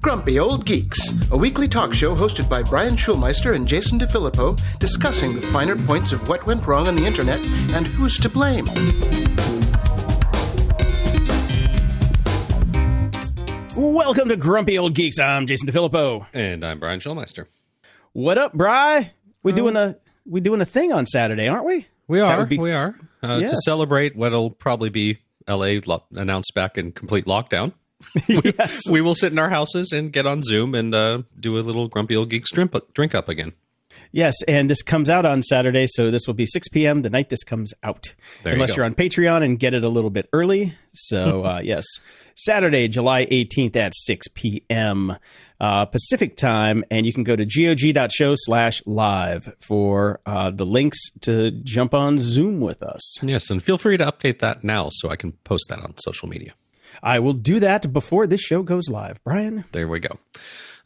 Grumpy Old Geeks, a weekly talk show hosted by Brian Schulmeister and Jason DeFilippo, discussing the finer points of what went wrong on the internet and who's to blame. Welcome to Grumpy Old Geeks. I'm Jason DeFilippo. And I'm Brian Schulmeister. What up, Bry? We doing a we doing a thing on Saturday, aren't we? We are. be- we are. Uh, Yes. To celebrate what'll probably be LA lo- announced back in complete lockdown. yes. We will sit in our houses and get on Zoom and uh, do a little grumpy old geeks drink, drink up again. Yes, and this comes out on Saturday, so this will be 6 p.m. the night this comes out. There Unless go. you're on Patreon and get it a little bit early. So, uh, yes, Saturday, July 18th at 6 p.m. Uh, Pacific time, and you can go to gog.show slash live for uh, the links to jump on Zoom with us. Yes, and feel free to update that now so I can post that on social media. I will do that before this show goes live. Brian? There we go.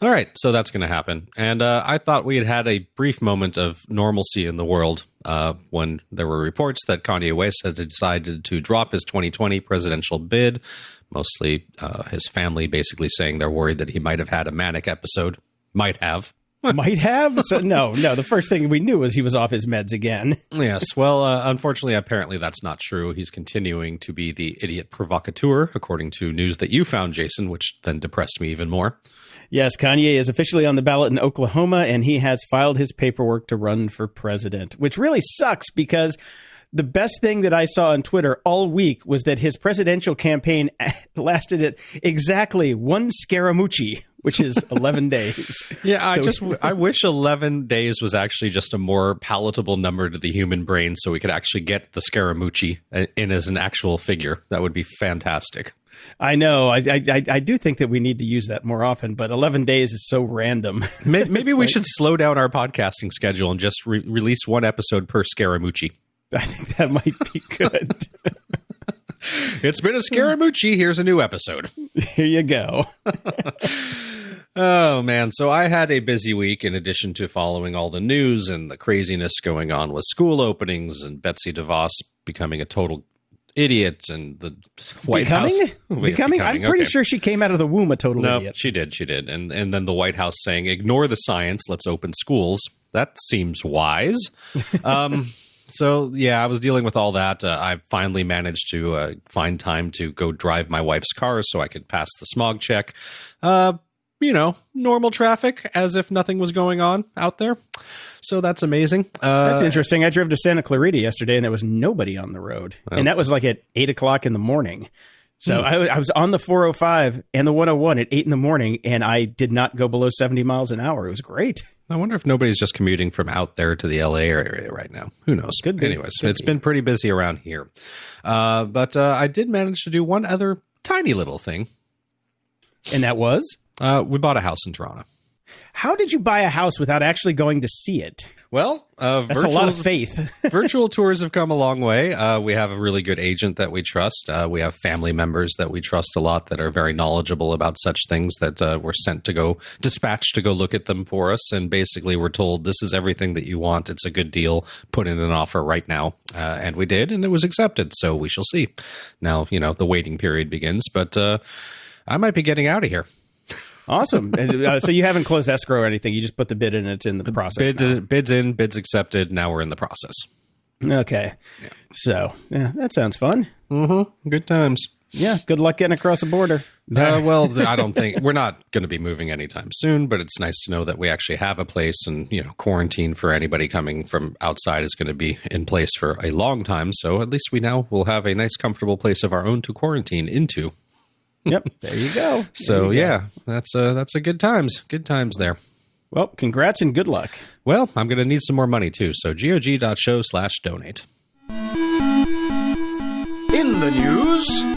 All right, so that's going to happen. And uh, I thought we had had a brief moment of normalcy in the world uh, when there were reports that Kanye West had decided to drop his 2020 presidential bid. Mostly uh, his family basically saying they're worried that he might have had a manic episode. Might have. Might have. So, no, no. The first thing we knew was he was off his meds again. Yes. Well, uh, unfortunately, apparently that's not true. He's continuing to be the idiot provocateur, according to news that you found, Jason, which then depressed me even more. Yes, Kanye is officially on the ballot in Oklahoma, and he has filed his paperwork to run for president, which really sucks because the best thing that I saw on Twitter all week was that his presidential campaign lasted at exactly one Scaramucci, which is 11 days. Yeah, I So- just I wish 11 days was actually just a more palatable number to the human brain so we could actually get the Scaramucci uh, in as an actual figure. That would be fantastic. I know. I, I, I- do think that we need to use that more often, but 11 days is so random. May- Maybe we should slow down our podcasting schedule and just re- release one episode per Scaramucci. I think that might be good. It's been a Scaramucci. Here's a new episode. Here you go. Oh man, so I had a busy week in addition to following all the news and the craziness going on with school openings and Betsy DeVos becoming a total idiot and the White becoming? House Becoming? I'm pretty okay. sure she came out of the womb a total No, idiot. she did, she did. And and then the White House saying ignore the science, let's open schools. That seems wise. um so yeah, I was dealing with all that. Uh, I finally managed to uh, find time to go drive my wife's car so I could pass the smog check. Uh you know, normal traffic as if nothing was going on out there. So that's amazing. Uh, That's interesting. I drove to Santa Clarita yesterday, and there was nobody on the road, and that was like at eight o'clock in the morning. So Hmm. I, I was on the 405 and the 101 at eight in the morning, and I did not go below 70 miles an hour. It was great. I wonder if nobody's just commuting from out there to the LA area right now. Who knows? Could be. Anyways, Could it's be. been pretty busy around here. Uh, but uh, I did manage to do one other tiny little thing. And that was Uh, we bought a house in Toronto. how did you buy a house without actually going to see it? Well, uh, That's virtual, a lot of faith. virtual tours have come a long way. Uh, we have a really good agent that we trust. Uh, we have family members that we trust a lot that are very knowledgeable about such things that uh, we're sent to go, dispatched to go look at them for us. And basically, we're told this is everything that you want. It's a good deal. Put in an offer right now. Uh, and we did, and it was accepted. So we shall see. Now, you know, the waiting period begins, but uh, I might be getting out of here. Awesome. Uh, so you haven't closed escrow or anything. You just put the bid in. It's in the process. Bid, bids in, bids accepted. Now we're in the process. Okay. So yeah, that sounds fun. Mm-hmm. Good times. Yeah. Good luck getting across the border. Uh, well, I don't think we're not going to be moving anytime soon, but it's nice to know that we actually have a place, and you know, quarantine for anybody coming from outside is going to be in place for a long time. So at least we now will have a nice, comfortable place of our own to quarantine into. Yep. There you go. So yeah, that's uh, that's a good times, good times there. Well, congrats and good luck. Well, I'm going to need some more money too. So gog.show slash donate. In the news,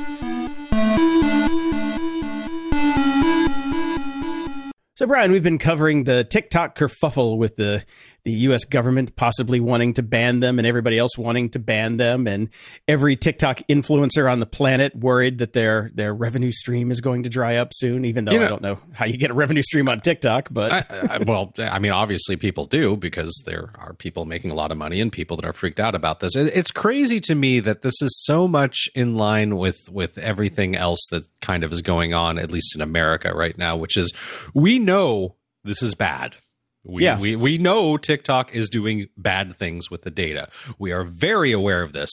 So, Brian, we've been covering the TikTok kerfuffle with the the U.S. government possibly wanting to ban them and everybody else wanting to ban them, and every TikTok influencer on the planet worried that their their revenue stream is going to dry up soon. Even though You know- I don't know how you get a revenue stream on TikTok, but I, I, well, I mean, obviously people do because there are people making a lot of money and people that are freaked out about this. It, it's crazy to me that this is so much in line with with everything else that kind of is going on, at least in America right now, which is we know this is bad. We, Yeah. we we know TikTok is doing bad things with the data. We are very aware of this.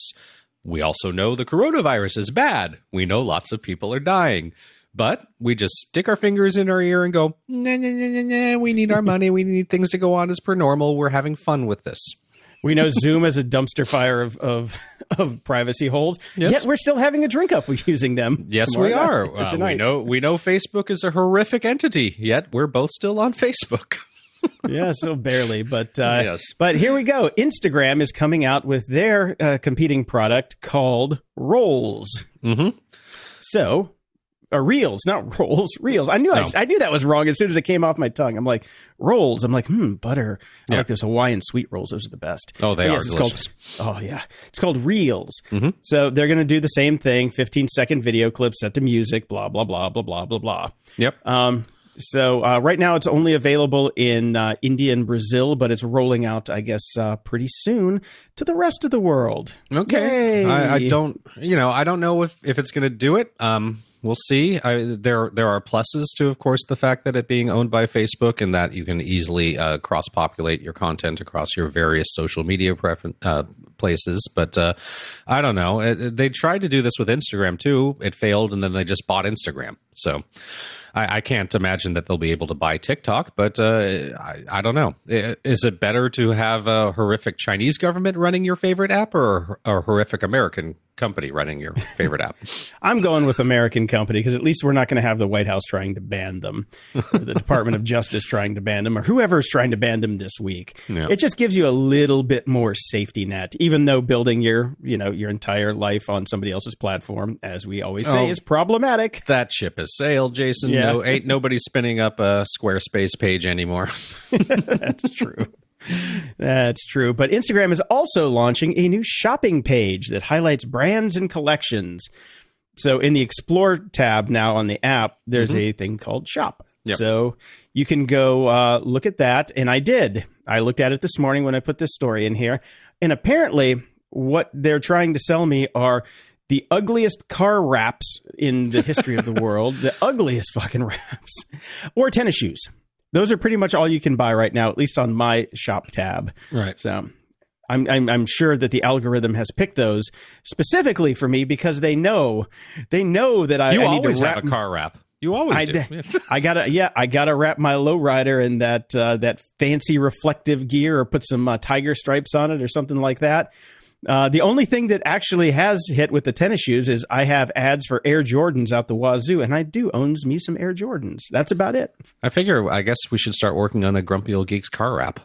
We also know the coronavirus is bad. We know lots of people are dying. But we just stick our fingers in our ear and go, nah, nah, nah, nah, nah, we need our money. We need things to go on as per normal. We're having fun with this. we know Zoom is a dumpster fire of of, of privacy holes. Yes. Yet we're still having a drink up using them. Yes, we are. Uh, we know we know Facebook is a horrific entity, yet we're both still on Facebook. yeah, so barely, but uh, Yes. But here we go. Instagram is coming out with their uh, competing product called Rolls. Mm-hmm. So, uh, Reels, not Rolls, Reels. I knew I, No. I knew that was wrong as soon as it came off my tongue. I'm like Rolls. I'm like, hmm, butter. I Yeah. like those Hawaiian sweet rolls. Those are the best. Oh, they But are it's delicious. Called, oh yeah, it's called Reels. Mhm. So they're going to do the same thing. 15 second video clips set to music. Blah blah blah blah blah blah blah. Yep. Um, so uh, right now it's only available in uh, India and Brazil, but it's rolling out, I guess, uh, pretty soon to the rest of the world. Okay. I, I don't, you know, I don't know if, if it's going to do it. Um, we'll see. I, there, there are pluses to, of course, the fact that it being owned by Facebook and that you can easily uh, cross-populate your content across your various social media prefer- uh, places. But uh, I don't know. They tried to do this with Instagram too. It failed, and then they just bought Instagram. So. I, I can't imagine that they'll be able to buy TikTok, but uh, I, I don't know. Is it better to have a horrific Chinese government running your favorite app or a horrific American company running your favorite app? I'm going with American company because at least we're not going to have the White House trying to ban them, the Department of Justice trying to ban them, or whoever's trying to ban them this week. Yeah. It just gives you a little bit more safety net, even though building your, you know, your entire life on somebody else's platform, as we always say, Oh. is problematic. That ship has sailed, Jason. Yeah. No, ain't nobody spinning up a Squarespace page anymore. That's true. That's true. But Instagram is also launching a new shopping page that highlights brands and collections. So in the Explore tab now on the app, there's a thing called Shop. Mm-hmm. Yep. So you can go uh, look at that. And I did. I looked at it this morning when I put this story in here. And apparently, what they're trying to sell me are the ugliest car wraps in the history of the world, the ugliest fucking wraps, or tennis shoes. Those are pretty much all you can buy right now, at least on my shop tab. Right. So I'm, I'm I'm sure that the algorithm has picked those specifically for me because they know they know that I, You I need always to have wrap a car wrap. You always I do. I gotta yeah I gotta wrap my lowrider in that uh, that fancy reflective gear or put some uh, tiger stripes on it or something like that. Uh, the only thing that actually has hit with the tennis shoes is I have ads for Air Jordans out the wazoo, and I do owns me some Air Jordans. That's about it. I figure. I guess we should start working on a Grumpy Old Geeks car wrap.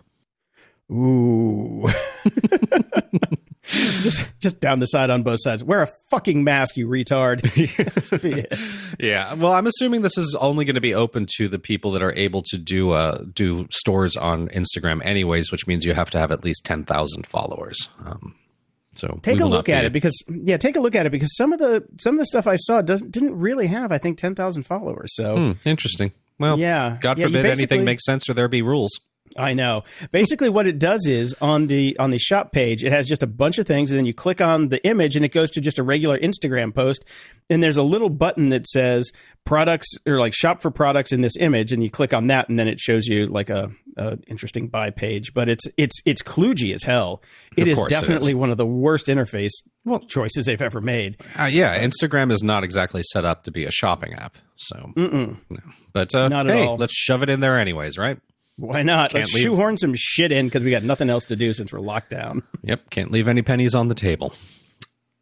Ooh. just just down the side on both sides. Wear a fucking mask, you retard. That's be it. Yeah, well, I'm assuming this is only going to be open to the people that are able to do uh, do stores on Instagram, anyways, which means you have to have at least ten thousand followers. Um, so Take a look at it because yeah, take a look at it because some of the some of the stuff I saw doesn't didn't really have I think ten thousand followers. So Hmm, interesting. Well, yeah, God Yeah, forbid anything makes sense or there be rules. I know. Basically, what it does is on the on the shop page, it has just a bunch of things, and then you click on the image, and it goes to just a regular Instagram post. And there's a little button that says products or like shop for products in this image, and you click on that, and then it shows you like a, a interesting buy page. But it's it's it's kludgy as hell. It is course it definitely is. one of the worst interface Well- choices they've ever made. Uh, yeah, Instagram is not exactly set up to be a shopping app. So, no. but uh, Not at hey, all. let's shove it in there anyways, right? Why not? Can't Let's leave. shoehorn some shit in because we got nothing else to do since we're locked down. Yep, can't leave any pennies on the table.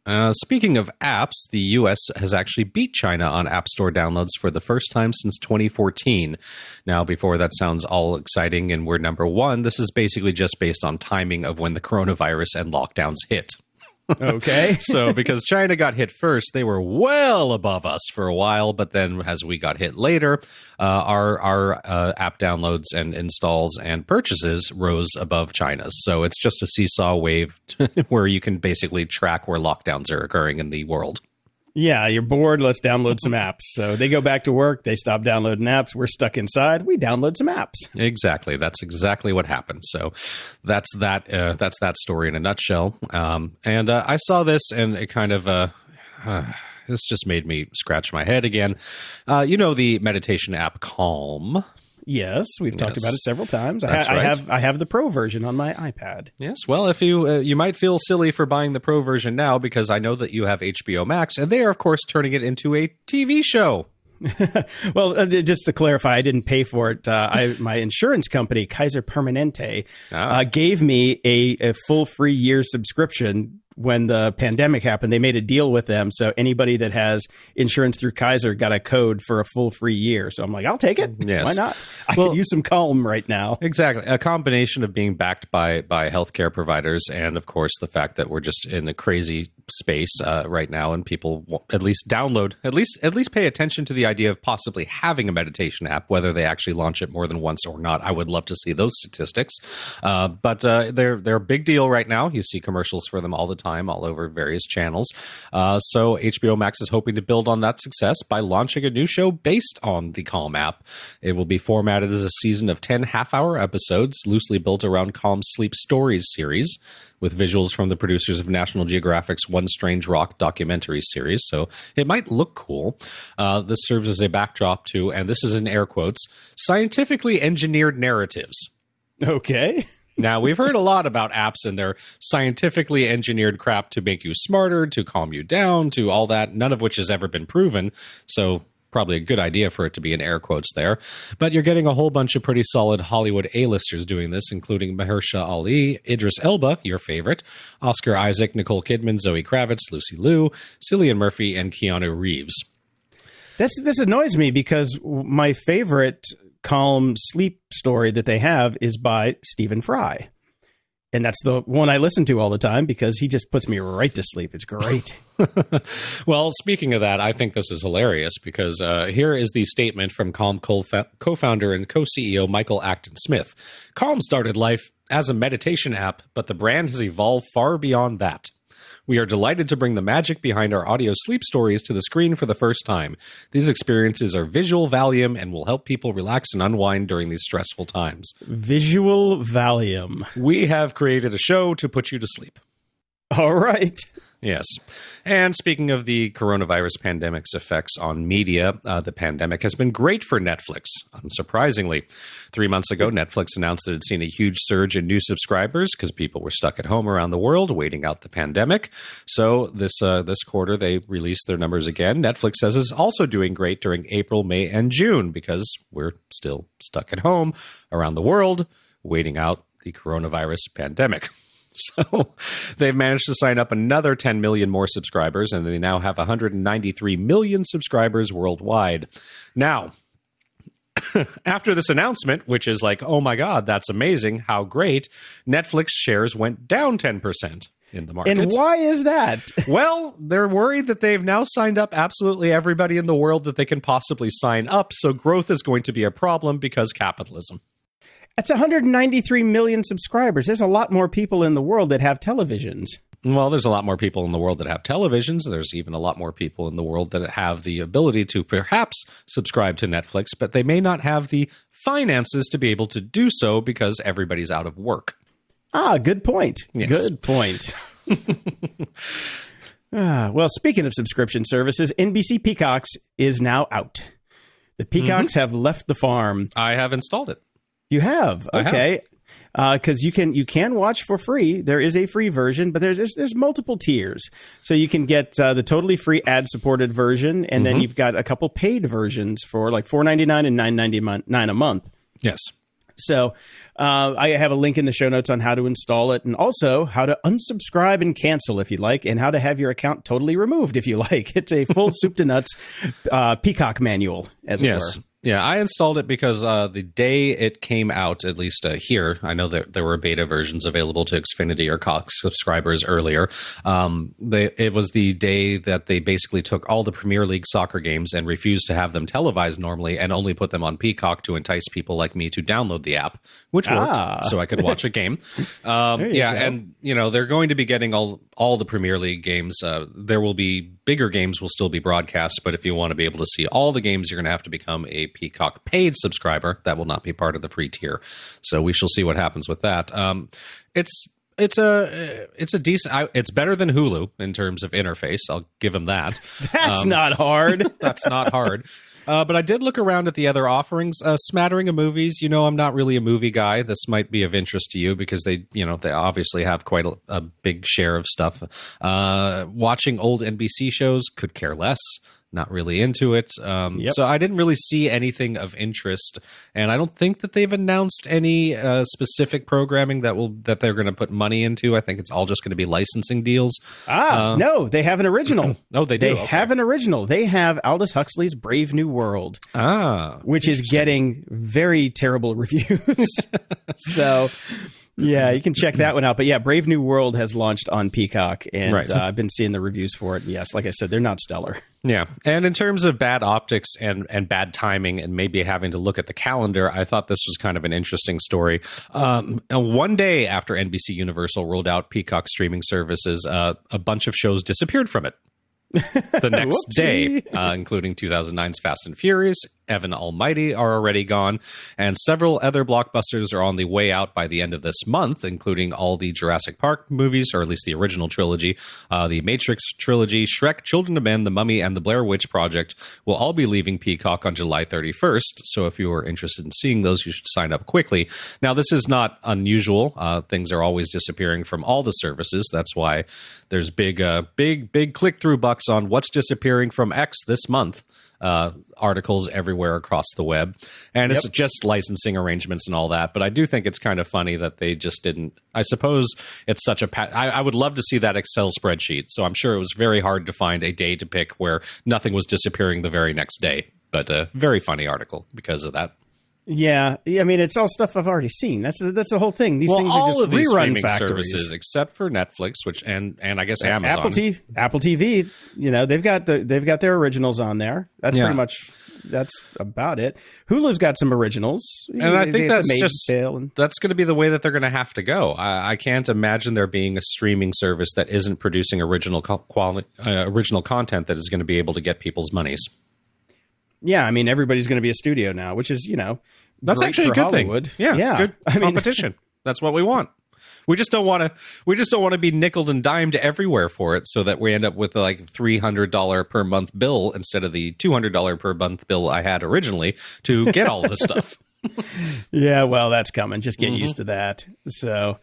Uh, speaking of apps, the U.S. has actually beat China on App Store downloads for the first time since 2014. Now, before that sounds all exciting and we're number one, this is basically just based on timing of when the coronavirus and lockdowns hit. Okay. so because China got hit first, they were well above us for a while. But then as we got hit later, uh, our our uh, app downloads and installs and purchases rose above China's. So it's just a seesaw wave where you can basically track where lockdowns are occurring in the world. Yeah, you're bored. Let's download some apps. So they go back to work. They stop downloading apps. We're stuck inside. We download some apps. Exactly. That's exactly what happened. So that's that. Uh, that's that story in a nutshell. Um, and uh, I saw this, and it kind of. Uh, this just made me scratch my head again. Uh, you know the meditation app Calm. Yes, we've talked Yes. about it several times. I, That's ha- I right. have I have the pro version on my iPad. Yes, well, if you uh, you might feel silly for buying the pro version now because I know that you have HBO Max, and they are of course turning it into a TV show. Well, uh, just to clarify, I didn't pay for it. Uh, I, my insurance company, Kaiser Permanente, Ah. uh, gave me a, a full free year subscription when the pandemic happened. They made a deal with them, so anybody that has insurance through Kaiser got a code for a full free year. So I'm like, I'll take it. Yes. Why not? I Well- could use some Calm right now. Exactly, a combination of being backed by by healthcare providers, and of course the fact that we're just in a crazy space uh, right now, and people at least download, at least at least pay attention to the idea of possibly having a meditation app, whether they actually launch it more than once or not. I would love to see those statistics, uh, but uh, they're they're a big deal right now. You see commercials for them all the time, all over various channels. Uh, so HBO Max is hoping to build on that success by launching a new show based on the Calm app. It will be formatted as a season of 10 half hour episodes, loosely built around Calm Sleep Stories series, with visuals from the producers of National Geographic's One Strange Rock documentary series. So it might look cool. Uh, this serves as a backdrop to, and this is in air quotes, scientifically engineered narratives. Okay. Now, we've heard a lot about apps and their scientifically engineered crap to make you smarter, to calm you down, to all that, none of which has ever been proven. So, probably a good idea for it to be in air quotes there. But you're getting a whole bunch of pretty solid Hollywood A-listers doing this, including Mahershala Ali, Idris Elba, your favorite, Oscar Isaac, Nicole Kidman, Zoe Kravitz, Lucy Liu, Cillian Murphy, and Keanu Reeves. This this annoys me because my favorite calm sleep story that they have is by Stephen Fry. And that's the one I listen to all the time because he just puts me right to sleep. It's great. Well, speaking of that, I think this is hilarious because uh, here is the statement from Calm co founder and co CEO Michael Acton Smith. Calm started life as a meditation app, but the brand has evolved far beyond that. We are delighted to bring the magic behind our audio sleep stories to the screen for the first time. These experiences are visual Valium and will help people relax and unwind during these stressful times. Visual Valium. We have created a show to put you to sleep. All right. Yes. And speaking of the coronavirus pandemic's effects on media, uh, the pandemic has been great for Netflix, unsurprisingly. Three months ago, Netflix announced that it had seen a huge surge in new subscribers because people were stuck at home around the world waiting out the pandemic. So this uh, this quarter, they released their numbers again. Netflix says is also doing great during April, May, and June because we're still stuck at home around the world waiting out the coronavirus pandemic. So they've managed to sign up another 10 million more subscribers, and they now have 193 million subscribers worldwide. Now, after this announcement, which is like, oh my God, that's amazing, how great, Netflix shares went down 10% in the market. And why is that? Well, they're worried that they've now signed up absolutely everybody in the world that they can possibly sign up. So growth is going to be a problem because capitalism. That's 193 million subscribers. There's a lot more people in the world that have televisions. Well, there's a lot more people in the world that have televisions. There's even a lot more people in the world that have the ability to perhaps subscribe to Netflix, but they may not have the finances to be able to do so because everybody's out of work. Ah, good point. Yes. Good point. ah, well, speaking of subscription services, NBC Peacocks is now out. The Peacocks have left the farm. I have installed it. You have I okay, because you can you can watch for free. There is a free version, but there's there's, there's multiple tiers. So you can get uh, the totally free ad supported version, and then you've got a couple paid versions for like four ninety nine and nine ninety nine a month. Yes. So uh, I have a link in the show notes on how to install it, and also how to unsubscribe and cancel if you like, and how to have your account totally removed if you like. It's a full soup to nuts uh, peacock manual, as it Yes. were. Yeah, I installed it because uh, the day it came out, at least uh, here, I know that there were beta versions available to Xfinity or Cox subscribers earlier. Um, they, it was the day that they basically took all the Premier League soccer games and refused to have them televised normally and only put them on Peacock to entice people like me to download the app, which worked, Ah. so I could watch a game. Um, yeah, go. and you know they're going to be getting all all the Premier League games. Uh, there will be bigger games will still be broadcast, but if you want to be able to see all the games, you're going to have to become a Peacock paid subscriber. That will not be part of the free tier. So we shall see what happens with that. Um, it's it's a it's a decent. I, it's better than Hulu in terms of interface. I'll give them that. That's not hard. That's not hard. Uh, but I did look around at the other offerings, a smattering of movies. You know, I'm not really a movie guy. This might be of interest to you because they, you know, they obviously have quite a, a big share of stuff. Uh, watching old NBC shows could care less. Not really into it. Um, Yep. So I didn't really see anything of interest, and I don't think that they've announced any uh, specific programming that will that they're going to put money into. I think it's all just going to be licensing deals. Ah, no, they have an original. Oh, they do. They Okay. have an original. They have Aldous Huxley's Brave New World, ah, which is getting very terrible reviews. so, yeah, you can check that one out. But yeah, Brave New World has launched on Peacock, and Right. uh, I've been seeing the reviews for it. Yes, like I said, they're not stellar. Yeah, and in terms of bad optics and and bad timing, and maybe having to look at the calendar, I thought this was kind of an interesting story. Um, one day after NBC Universal rolled out Peacock streaming services, uh, a bunch of shows disappeared from it. The next day, uh, including 2009's Fast and Furious, Evan Almighty are already gone, and several other blockbusters are on the way out by the end of this month, including all the Jurassic Park movies, or at least the original trilogy, uh, the Matrix trilogy, Shrek, Children of Men, The Mummy, and The Blair Witch Project will all be leaving Peacock on July 31st. So if you are interested in seeing those, you should sign up quickly. Now, this is not unusual. Uh, things are always disappearing from all the services. That's why there's big, uh, big, big click through bucks on what's disappearing from X this month uh, articles everywhere across the web. And it's just licensing arrangements and all that. But I do think it's kind of funny that they just didn't. I suppose it's such a. Pa- I, I would love to see that Excel spreadsheet. So I'm sure it was very hard to find a day to pick where nothing was disappearing the very next day. But a very funny article because of that. Yeah, I mean, it's all stuff I've already seen. That's the, that's the whole thing. These Well, things are just of these rerun streaming factories. services, except for Netflix, which and and I guess Amazon. Apple TV, Apple TV, you know, they've got the they've got their originals on there. That's Yeah. pretty much that's about it. Hulu's got some originals, and I think that's just and that's going to be the way that they're going to have to go. I, I can't imagine there being a streaming service that isn't producing original co- quali- uh, original content that is going to be able to get people's monies. Yeah. I mean, everybody's going to be a studio now, which is you know That's actually a good Hollywood. thing. Yeah, yeah. good I mean, competition. That's what we want. We just don't want to. We just don't want to be nickled and dimed everywhere for it, so that we end up with like three hundred dollar per month bill instead of the two hundred dollar per month bill I had originally to get all this stuff. yeah. Well, that's coming. Just get Mm-hmm. used to that. So,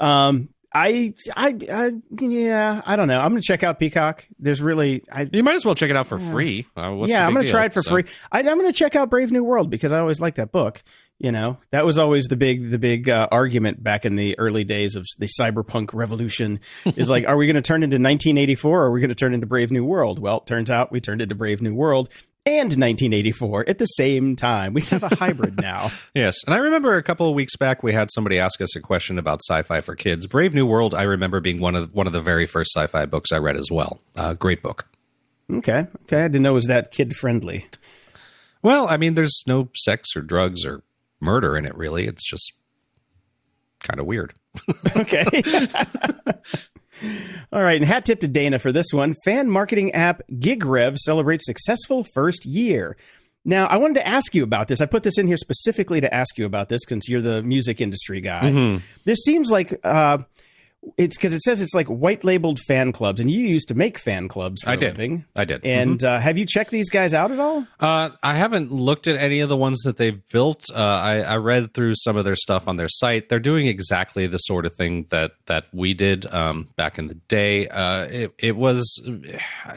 um, I, I, I, yeah, I don't know. I'm going to check out Peacock. There's really, I, You might as well check it out for free. Uh, what's yeah, I'm going to deal? try it for So- free. I, I'm going to check out Brave New World because I always liked that book. You know, that was always the big, the big uh, argument back in the early days of the cyberpunk revolution. Is like, are we going to turn into 1984 or are we going to turn into Brave New World? Well, it turns out we turned into Brave New World and 1984 at the same time. We have a hybrid now. Yes, and I remember a couple of weeks back we had somebody ask us a question about sci-fi for kids. Brave New World, I remember being one of one of the very first sci-fi books I read as well. Uh, great book. Okay, okay, I didn't know it was that kid friendly. Well, I mean, there's no sex or drugs or murder in it. Really, it's just kind of weird. Okay. All right, and hat tip to Dana for this one. Fan marketing app GigRev celebrates successful first year. Now, I wanted to ask you about this. I put this in here specifically to ask you about this since you're the music industry guy. This seems like uh, it's because it says it's like white labeled fan clubs, and you used to make fan clubs for I a did. living. I did. And uh, have you checked these guys out at all? Uh, I haven't looked at any of the ones that they've built. Uh, I, I read through some of their stuff on their site. They're doing exactly the sort of thing that that we did um, back in the day. Uh, it, it was,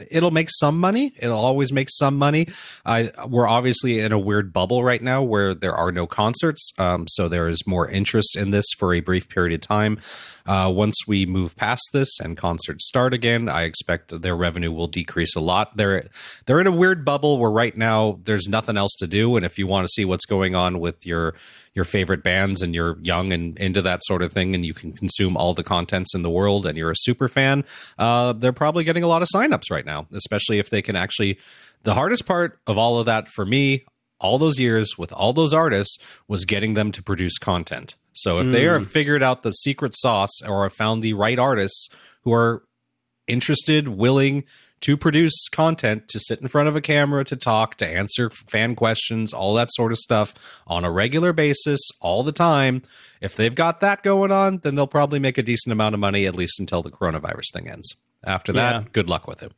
it'll make some money. It'll always make some money. I we're obviously in a weird bubble right now where there are no concerts, um, so there is more interest in this for a brief period of time. Uh, once we move past this and concerts start again, I expect their revenue will decrease a lot. They're they're in a weird bubble where right now there's nothing else to do, and if you want to see what's going on with your your favorite bands and you're young and into that sort of thing, and you can consume all the contents in the world, and you're a super fan, uh, they're probably getting a lot of signups right now, especially if they can actually. The hardest part of all of that for me all those years with all those artists was getting them to produce content. So if mm. they have figured out the secret sauce or have found the right artists who are interested, willing to produce content, to sit in front of a camera, to talk, to answer fan questions, all that sort of stuff on a regular basis, all the time. If they've got that going on, then they'll probably make a decent amount of money, at least until the coronavirus thing ends. After that, yeah. good luck with it.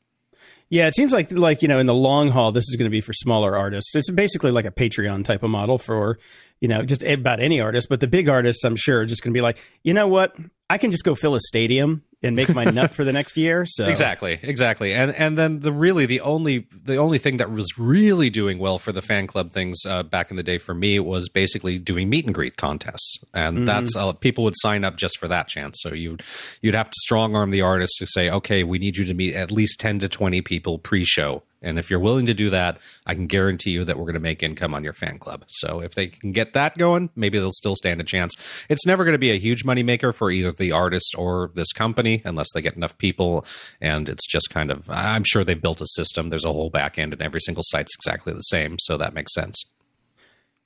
Yeah, it seems like like you know in the long haul, this is going to be for smaller artists. It's basically like a Patreon type of model for you know just about any artist. But the big artists, I'm sure, are just going to be like, you know what, I can just go fill a stadium and make my nut for the next year. So exactly, exactly, and and then the really the only the only thing that was really doing well for the fan club things uh, back in the day for me was basically doing meet and greet contests, and mm-hmm. that's uh, people would sign up just for that chance. So you you'd have to strong arm the artist to say, okay, we need you to meet at least ten to twenty people pre show and if you're willing to do that, I can guarantee you that we're going to make income on your fan club. So if they can get that going, maybe they'll still stand a chance. It's never going to be a huge moneymaker for either the artist or this company unless they get enough people. And it's just kind of, I'm sure they've built a system. There's a whole back end, and every single site's exactly the same. So that makes sense.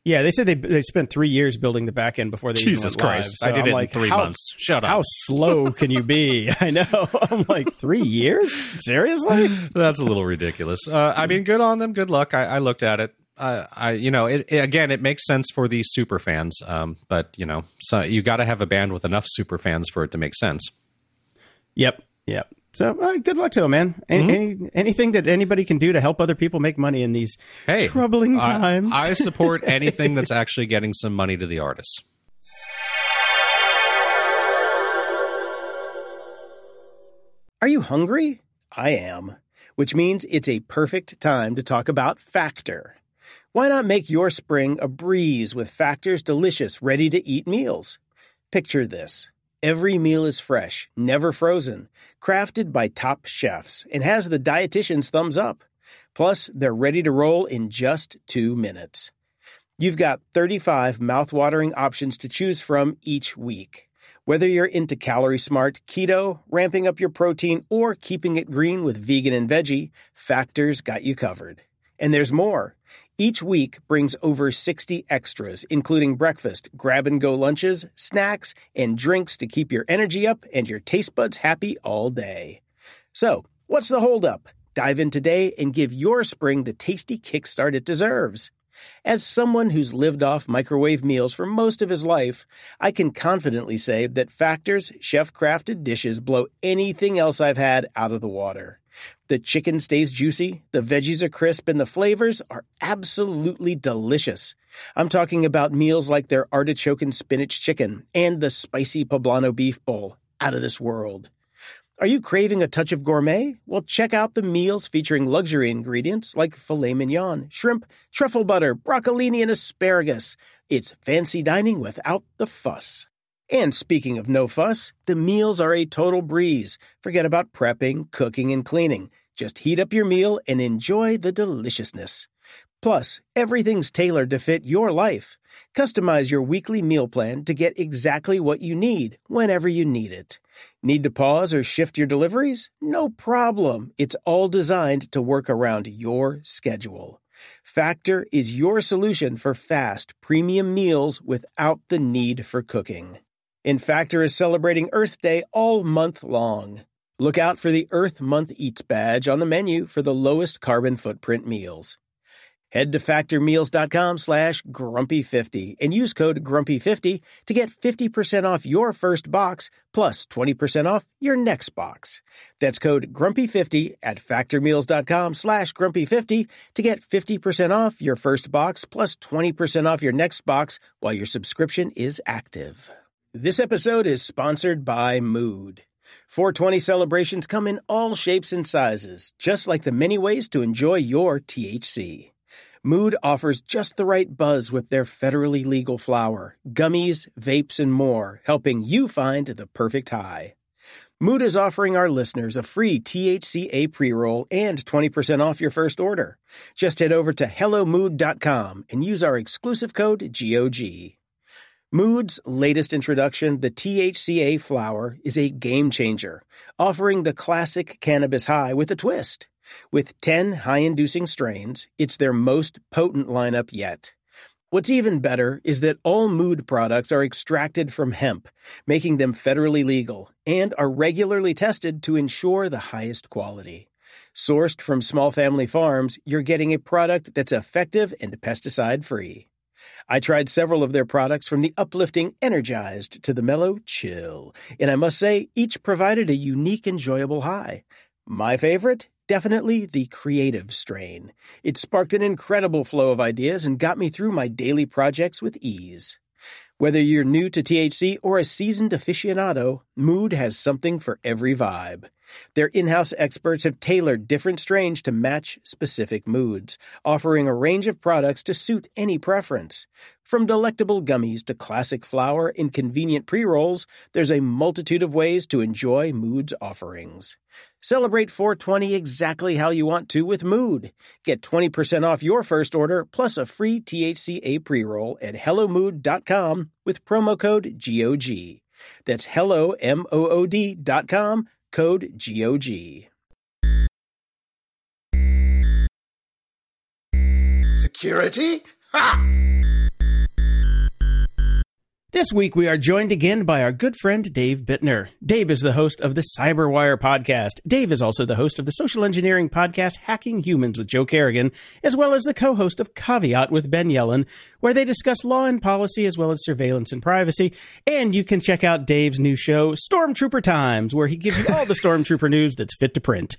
Yeah, they said they they spent three years building the back end before they Jesus Christ! Live, so I did I'm it like, in three how, months. Shut up. How slow can you be? I know. I'm like three years. Seriously? That's a little ridiculous. Uh, I mean, good on them. Good luck. I, I looked at it. Uh, I you know it, it, again it makes sense for these super fans, um, but you know so you got to have a band with enough super fans for it to make sense. Yep. Yep. So uh, good luck to him, man. Any, mm-hmm. any, anything that anybody can do to help other people make money in these hey, troubling times. I, I support anything that's actually getting some money to the artists. Are you hungry? I am, which means it's a perfect time to talk about Factor. Why not make your spring a breeze with Factor's delicious, ready to eat meals? Picture this Every meal is fresh, never frozen, crafted by top chefs, and has the dietitian's thumbs up. Plus, they're ready to roll in just two minutes. You've got 35 mouthwatering options to choose from each week. Whether you're into calorie smart, keto, ramping up your protein, or keeping it green with vegan and veggie, Factor's got you covered. And there's more. Each week brings over 60 extras, including breakfast, grab and go lunches, snacks, and drinks to keep your energy up and your taste buds happy all day. So, what's the holdup? Dive in today and give your spring the tasty kickstart it deserves. As someone who's lived off microwave meals for most of his life, I can confidently say that Factor's chef crafted dishes blow anything else I've had out of the water. The chicken stays juicy, the veggies are crisp, and the flavors are absolutely delicious. I'm talking about meals like their artichoke and spinach chicken and the spicy poblano beef bowl. Out of this world. Are you craving a touch of gourmet? Well, check out the meals featuring luxury ingredients like filet mignon, shrimp, truffle butter, broccolini, and asparagus. It's fancy dining without the fuss. And speaking of no fuss, the meals are a total breeze. Forget about prepping, cooking, and cleaning. Just heat up your meal and enjoy the deliciousness. Plus, everything's tailored to fit your life. Customize your weekly meal plan to get exactly what you need whenever you need it. Need to pause or shift your deliveries? No problem. It's all designed to work around your schedule. Factor is your solution for fast, premium meals without the need for cooking. And Factor is celebrating Earth Day all month long. Look out for the Earth Month Eats badge on the menu for the lowest carbon footprint meals. Head to factormeals.com slash grumpy50 and use code grumpy50 to get 50% off your first box plus 20% off your next box. That's code grumpy50 at factormeals.com slash grumpy50 to get 50% off your first box plus 20% off your next box while your subscription is active. This episode is sponsored by Mood. 420 celebrations come in all shapes and sizes, just like the many ways to enjoy your THC. Mood offers just the right buzz with their federally legal flower, gummies, vapes, and more, helping you find the perfect high. Mood is offering our listeners a free THCA pre roll and 20% off your first order. Just head over to HelloMood.com and use our exclusive code GOG. Mood's latest introduction, the THCA flower, is a game changer, offering the classic cannabis high with a twist. With 10 high inducing strains, it's their most potent lineup yet. What's even better is that all mood products are extracted from hemp, making them federally legal, and are regularly tested to ensure the highest quality. Sourced from small family farms, you're getting a product that's effective and pesticide free. I tried several of their products from the uplifting Energized to the mellow Chill, and I must say, each provided a unique, enjoyable high. My favorite? Definitely the creative strain. It sparked an incredible flow of ideas and got me through my daily projects with ease. Whether you're new to THC or a seasoned aficionado, Mood has something for every vibe. Their in house experts have tailored different strains to match specific moods, offering a range of products to suit any preference. From delectable gummies to classic flower and convenient pre rolls, there's a multitude of ways to enjoy Mood's offerings. Celebrate 420 exactly how you want to with Mood. Get 20% off your first order plus a free THCA pre roll at HelloMood.com with promo code GOG. That's hello, M O O D.com code GOG. Security? Ha! This week, we are joined again by our good friend Dave Bittner. Dave is the host of the Cyberwire podcast. Dave is also the host of the social engineering podcast Hacking Humans with Joe Carrigan, as well as the co host of Caveat with Ben Yellen, where they discuss law and policy as well as surveillance and privacy. And you can check out Dave's new show, Stormtrooper Times, where he gives you all the Stormtrooper news that's fit to print.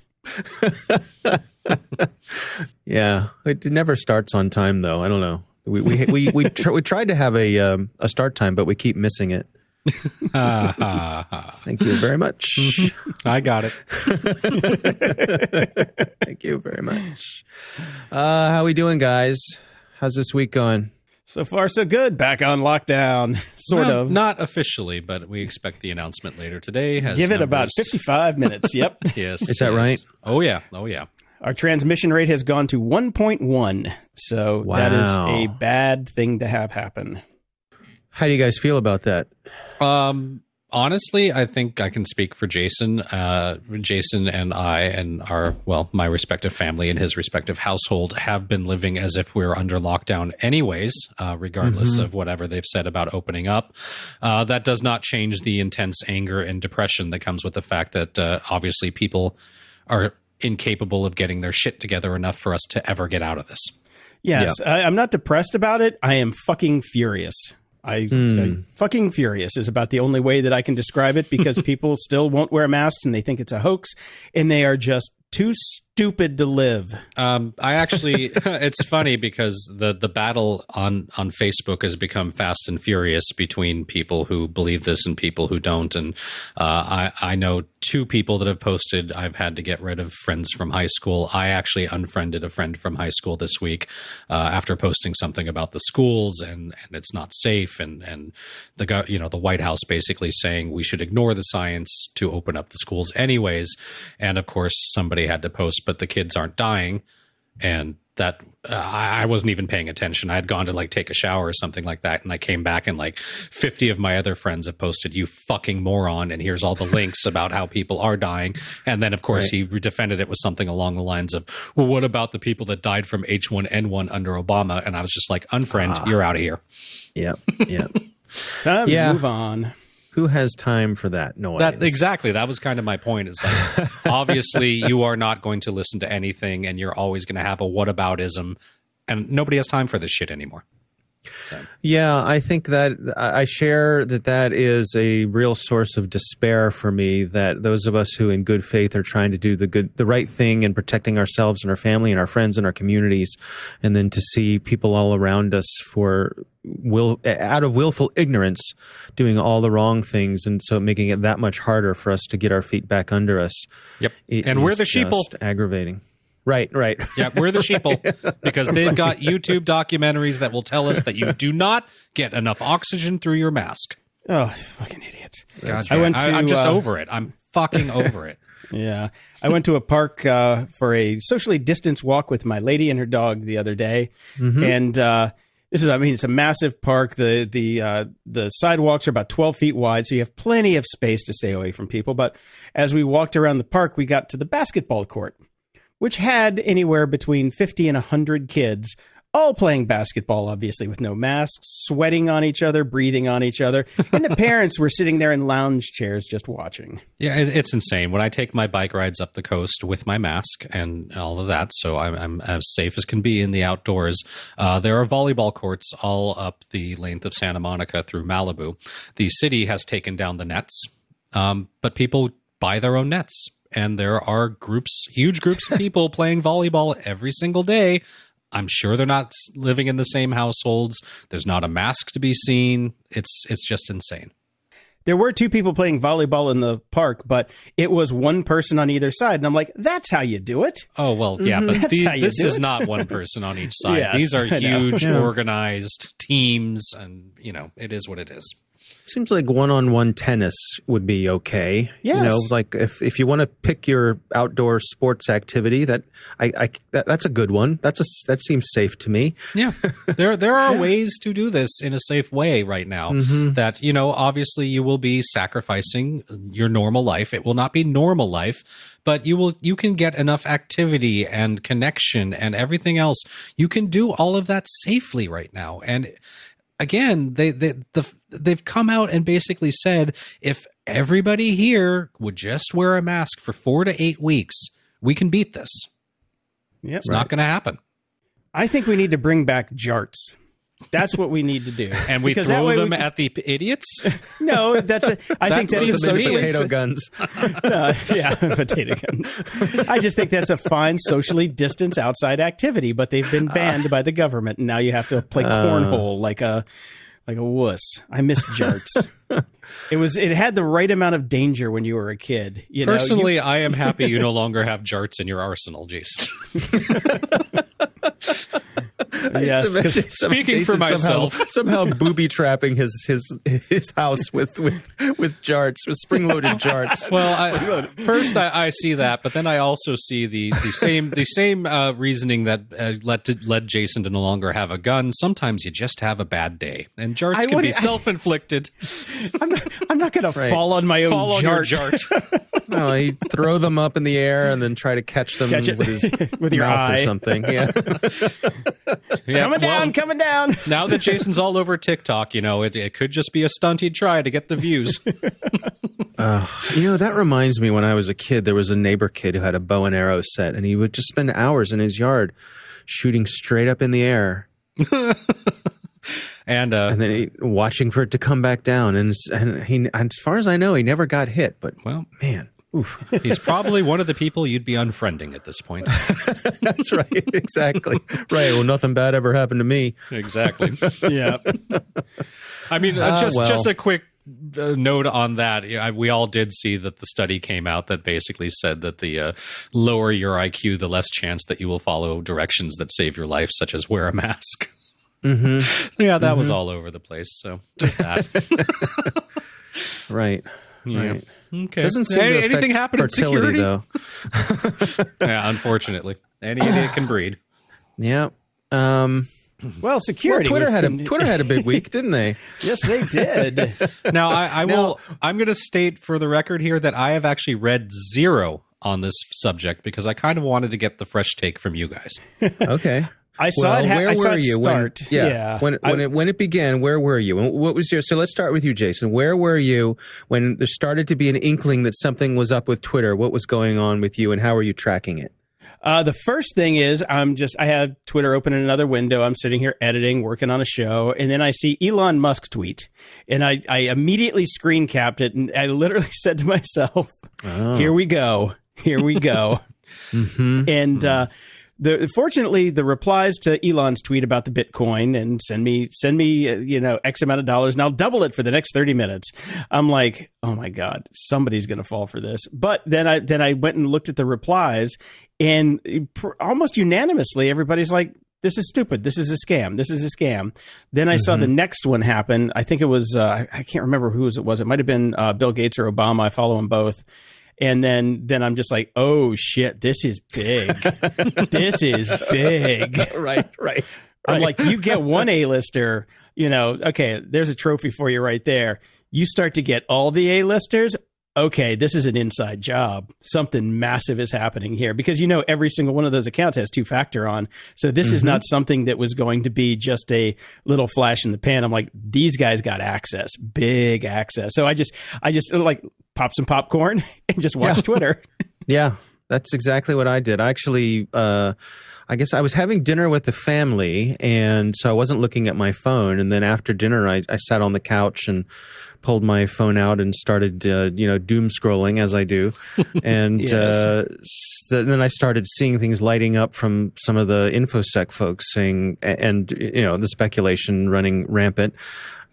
yeah, it never starts on time, though. I don't know. We we we we, tr- we tried to have a um, a start time, but we keep missing it. Thank you very much. I got it. Thank you very much. Uh, how we doing, guys? How's this week going? So far, so good. Back on lockdown, sort No, of. Not officially, but we expect the announcement later today. Has Give it about 55 minutes. Yep. Yes. Is that yes. right? Oh, yeah. Oh, yeah. Our transmission rate has gone to 1.1. So that is a bad thing to have happen. How do you guys feel about that? Um, honestly, I think I can speak for Jason. Uh, Jason and I and our well, my respective family and his respective household have been living as if we're under lockdown, anyways, uh, regardless of whatever they've said about opening up. Uh, that does not change the intense anger and depression that comes with the fact that uh, obviously people are incapable of getting their shit together enough for us to ever get out of this. Yes, I, I'm not depressed about it. I am fucking furious. I, I hmm. fucking furious is about the only way that I can describe it because people still won't wear masks and they think it's a hoax and they are just too stupid to live. Um, I actually, it's funny because the the battle on on Facebook has become fast and furious between people who believe this and people who don't. And uh, I I know two people that have posted. I've had to get rid of friends from high school. I actually unfriended a friend from high school this week uh, after posting something about the schools and and it's not safe and and the you know the White House basically saying we should ignore the science to open up the schools anyways. And of course, somebody had to post, but the kids aren't dying and that uh, I I wasn't even paying attention. I had gone to like take a shower or something like that, and I came back and like fifty of my other friends have posted "you fucking moron," and here's all the links about how people are dying. And then of course he defended it with something along the lines of, "Well, what about the people that died from H1N1 under Obama?" And I was just like, "Unfriend, you're out of here." Yep, yep. Time Yeah. to move on. Who has time for that noise? That exactly. That was kind of my point. Is like obviously you are not going to listen to anything, and you're always going to have a whataboutism, and nobody has time for this shit anymore. So. Yeah, I think that I I share that that is a real source of despair for me. That those of us who, in good faith, are trying to do the good, the right thing, and protecting ourselves and our family and our friends and our communities, and then to see people all around us for will out of willful ignorance doing all the wrong things, and so making it that much harder for us to get our feet back under us. Yep. It and we're the sheeple. just Aggravating. Right, right. Yeah, we're the sheeple because they've got YouTube documentaries that will tell us that you do not get enough oxygen through your mask. Oh, fucking idiots. God, I damn. went I, am to, just uh, over it. I'm fucking over it. Yeah. I went to a park uh, for a socially distanced walk with my lady and her dog the other day. And uh, this is, I mean, it's a massive park. The the uh, the sidewalks are about 12 feet wide, so you have plenty of space to stay away from people. But as we walked around the park, we got to the basketball court, which had anywhere between 50 and 100 kids. All playing basketball, obviously, with no masks, sweating on each other, breathing on each other. And the parents were sitting there in lounge chairs just watching. Yeah, it's insane. When I take my bike rides up the coast with my mask and all of that, so I'm, I'm as safe as can be in the outdoors. Uh, there are volleyball courts all up the length of Santa Monica through Malibu. The city has taken down the nets, um, but people buy their own nets. And there are groups, huge groups of people playing volleyball every single day. I'm sure they're not living in the same households. There's not a mask to be seen. It's it's just insane. There were two people playing volleyball in the park, but it was one person on either side. And I'm like, that's how you do it. Oh well, yeah, but mm-hmm. That's the, how this is it. not one person on each side. Yes, These are huge, Yeah. organized teams, and you know it is what it is. Seems like one-on-one tennis would be okay. You know, like if, if you want to pick your outdoor sports activity, that I, I that, that's a good one. That's a that seems safe to me. Yeah, there there are ways to do this in a safe way right now. Mm-hmm. That you know, obviously, you will be sacrificing your normal life. It will not be normal life, but you will you can get enough activity and connection and everything else. You can do all of that safely right now, and again, they they the they've come out and basically said if everybody here would just wear a mask for four to eight weeks, we can beat this. Yep. It's not going to happen. I think we need to bring back jarts. That's what we need to do. And we Because throw them we- at the idiots. No, that's a. I think that's That's just the socially. potato guns. Uh, yeah, potato guns. I just think that's a fine socially distanced outside activity, but they've been banned by the government, and now you have to play cornhole like a like a wuss. I miss jarts. it was it had the right amount of danger when you were a kid. You know, You- Personally, I am happy you no longer have jarts in your arsenal, Jason. Yes, 'cause- Speaking for myself. somehow, somehow booby trapping his his his house with with with jarts, with spring loaded jarts. Well, I, first I, I see that, but then I also see the, the same the same uh, reasoning that uh, led to, led Jason to no longer have a gun. Sometimes you just have a bad day, and jarts I can be self inflicted. I'm not, I'm not going to fall on my own Fall on your jart. jart. No, he throw them up in the air and then try to catch them Catch with his with your mouth or something. Yeah, Yeah, Coming well, down, coming down. now that Jason's all over TikTok, you know, it, it could just be a stunt he'd try to get the views. you know that reminds me. When I was a kid, there was a neighbor kid who had a bow and arrow set, and he would just spend hours in his yard shooting straight up in the air, And uh, and then he, watching for it to come back down. And and he, as far as I know, he never got hit. But well, man, oof. he's probably one of the people you'd be unfriending at this point. that's right, exactly right. Well, nothing bad ever happened to me. Exactly. Yeah. I mean, uh, just well. just a quick uh, note on that. We all did see that the study came out that basically said that the uh, lower your IQ, the less chance that you will follow directions that save your life, such as wear a mask. Mm-hmm. Yeah, that was all over the place. So just that. Right, Yeah. right. Okay. Doesn't seem Any- to anything happen in fertility security? though. Yeah, unfortunately, any idiot can breed. Yeah. Um, Well, well, security. Twitter had a Twitter had a big week, didn't they? Yes, they did. Now, I, I will. I'm going to state for the record here that I have actually read zero on this subject because I kind of wanted to get the fresh take from you guys. Okay. I saw well, it. Ha- where I saw were it you start. when? Yeah, when when I- it when it began, where were you? And what was your? So let's start with you, Jason. Where were you when there started to be an inkling that something was up with Twitter? What was going on with you, and how were you tracking it? Uh, the first thing is I'm just I have Twitter open in another window. I'm sitting here editing, working on a show, and then I see Elon Musk tweet, and I I immediately screen capped it, and I literally said to myself, "Here we go, here we go," and uh, the fortunately the replies to Elon's tweet about the Bitcoin and send me send me uh, you know X amount of dollars and I'll double it for the next thirty minutes. I'm like, oh my god, somebody's going to fall for this. But then I then I went and looked at the replies, and pr- almost unanimously everybody's like. This is stupid. This is a scam. This is a scam. Then I saw the next one happen. I think it was, uh, I can't remember whose it was. It might have been uh, Bill Gates or Obama. I follow them both and then then I'm just like, oh shit, this is big. this is big. right, right. I'm like, you get one A-lister, you know, okay, there's a trophy for you right there. You start to get all the A-listers. Okay, this is an inside job. Something massive is happening here because you know every single one of those accounts has two factor on. So this is not something that was going to be just a little flash in the pan. I'm like, these guys got access, big access. So I just, I just like pop some popcorn and just watch Yeah. Twitter. Yeah, that's exactly what I did. I actually, uh, I guess I was having dinner with the family, and so I wasn't looking at my phone. And then after dinner, I, I sat on the couch and pulled my phone out and started, uh, you know, doom scrolling as I do. And Yes. uh, s- then I started seeing things lighting up from some of the infosec folks saying, and you know, the speculation running rampant.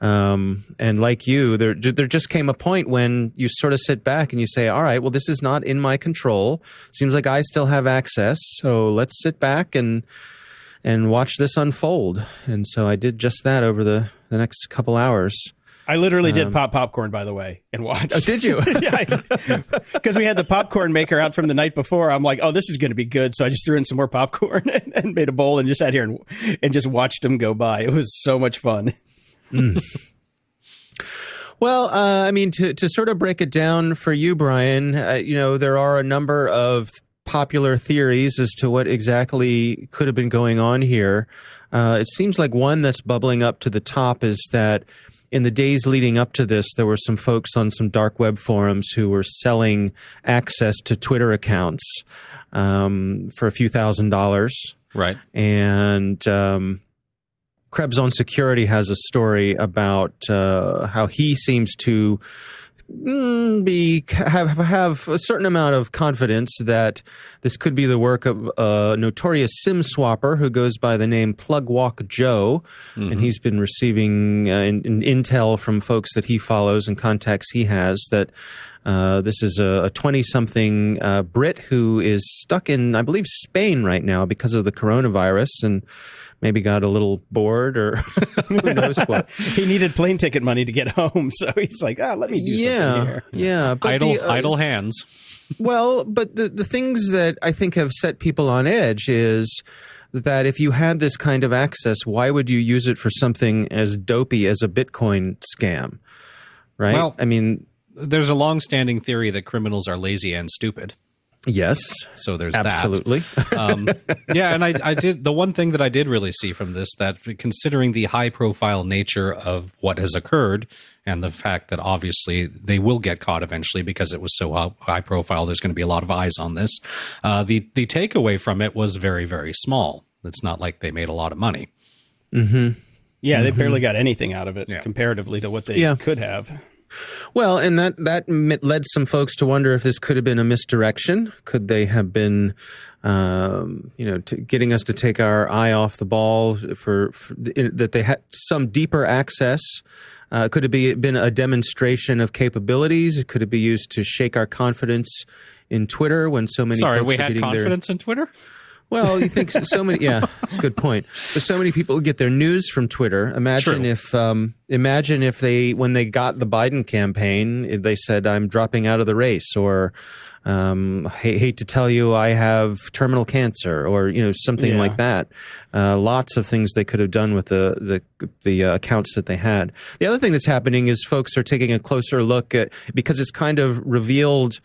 Um, and like you, there there just came a point when you sort of sit back and you say, "All right, well, this is not in my control. Seems like I still have access, so let's sit back and and watch this unfold." And so I did just that over the the next couple hours. I literally did pop popcorn, by the way, and watched. Oh, did you? Because we had the popcorn maker out from the night before. I'm like, oh, this is going to be good. So I just threw in some more popcorn and, and made a bowl and just sat here and, and just watched them go by. It was so much fun. Well, uh, I mean, to to sort of break it down for you, Brian, uh, you know, there are a number of popular theories as to what exactly could have been going on here. Uh, it seems like one that's bubbling up to the top is that in the days leading up to this, there were some folks on some dark web forums who were selling access to Twitter accounts um, for a few thousand dollars Right. and um, Krebs on Security has a story about uh, how he seems to be have have a certain amount of confidence that this could be the work of a notorious sim swapper who goes by the name Plugwalk Joe, and he's been receiving uh, in, in intel from folks that he follows and contacts he has that. Uh, this is a 20 something uh, Brit who is stuck in, I believe, Spain right now because of the coronavirus and maybe got a little bored or who knows what. He needed plane ticket money to get home. So he's like, ah, let me do something Yeah, here. yeah. But idle, the, uh, idle hands. Well, but the, the things that I think have set people on edge is that if you had this kind of access, why would you use it for something as dopey as a Bitcoin scam? Right? Well- I mean, There's a long-standing theory that criminals are lazy and stupid. Yes, So there's absolutely. that. Um, yeah, and I, I did the one thing that I did really see from this that considering the high-profile nature of what has occurred and the fact that obviously they will get caught eventually because it was so high-profile, there's going to be a lot of eyes on this. Uh, the the takeaway from it was very very small. It's not like they made a lot of money. Yeah, they barely got anything out of it Yeah. comparatively to what they Yeah. could have. Well, and that that led some folks to wonder if this could have been a misdirection. Could they have been, um, you know, t- getting us to take our eye off the ball for, for in, that they had some deeper access? Uh, could it be been a demonstration of capabilities? Could it be used to shake our confidence in Twitter when so many? Sorry, we had getting their- confidence in Twitter. Well, you think so, many? Yeah, it's a good point. But so many people get their news from Twitter. Imagine True. if, um, imagine if they, when they got the Biden campaign, they said, "I'm dropping out of the race," or um, hate, "Hate to tell you, I have terminal cancer," or you know something Yeah. like that. Uh, lots of things they could have done with the the the uh, accounts that they had. The other thing that's happening is folks are taking a closer look at because it's kind of revealed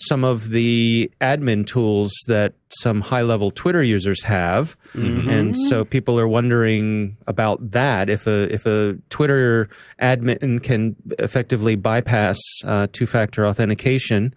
some of the admin tools that some high level Twitter users have. And so people are wondering about that. If a, if a Twitter admin can effectively bypass uh, two factor authentication,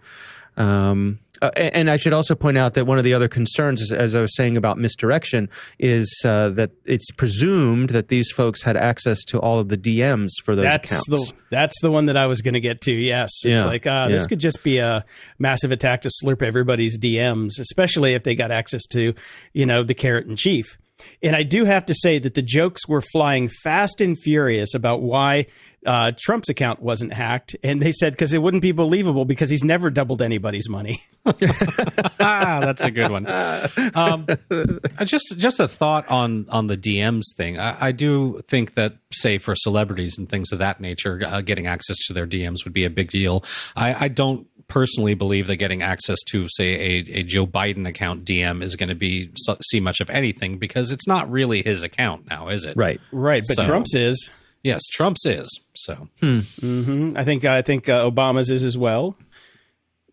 um, Uh, and, I should also point out that one of the other concerns, as I was saying about misdirection, is uh, that it's presumed that these folks had access to all of the DMs for those That's accounts. the that's the one that I was going to get to. Yes, it's Yeah, like uh, this yeah. could just be a massive attack to slurp everybody's DMs, especially if they got access to you know the carrot and chief. And I do have to say that the jokes were flying fast and furious about why uh, Trump's account wasn't hacked, and they said because it wouldn't be believable because he's never doubled anybody's money. ah, that's a good one. Um, uh, just just a thought on on the DMs thing. I, I do think that, say, for celebrities and things of that nature, uh, getting access to their DMs would be a big deal. I, I don't personally believe that getting access to, say, a, a Joe Biden account DM is going to be see much of anything because it's not really his account now, is it? right. right, but So- Trump's is. Yes, Trump's is. So I think I think uh, Obama's is as well.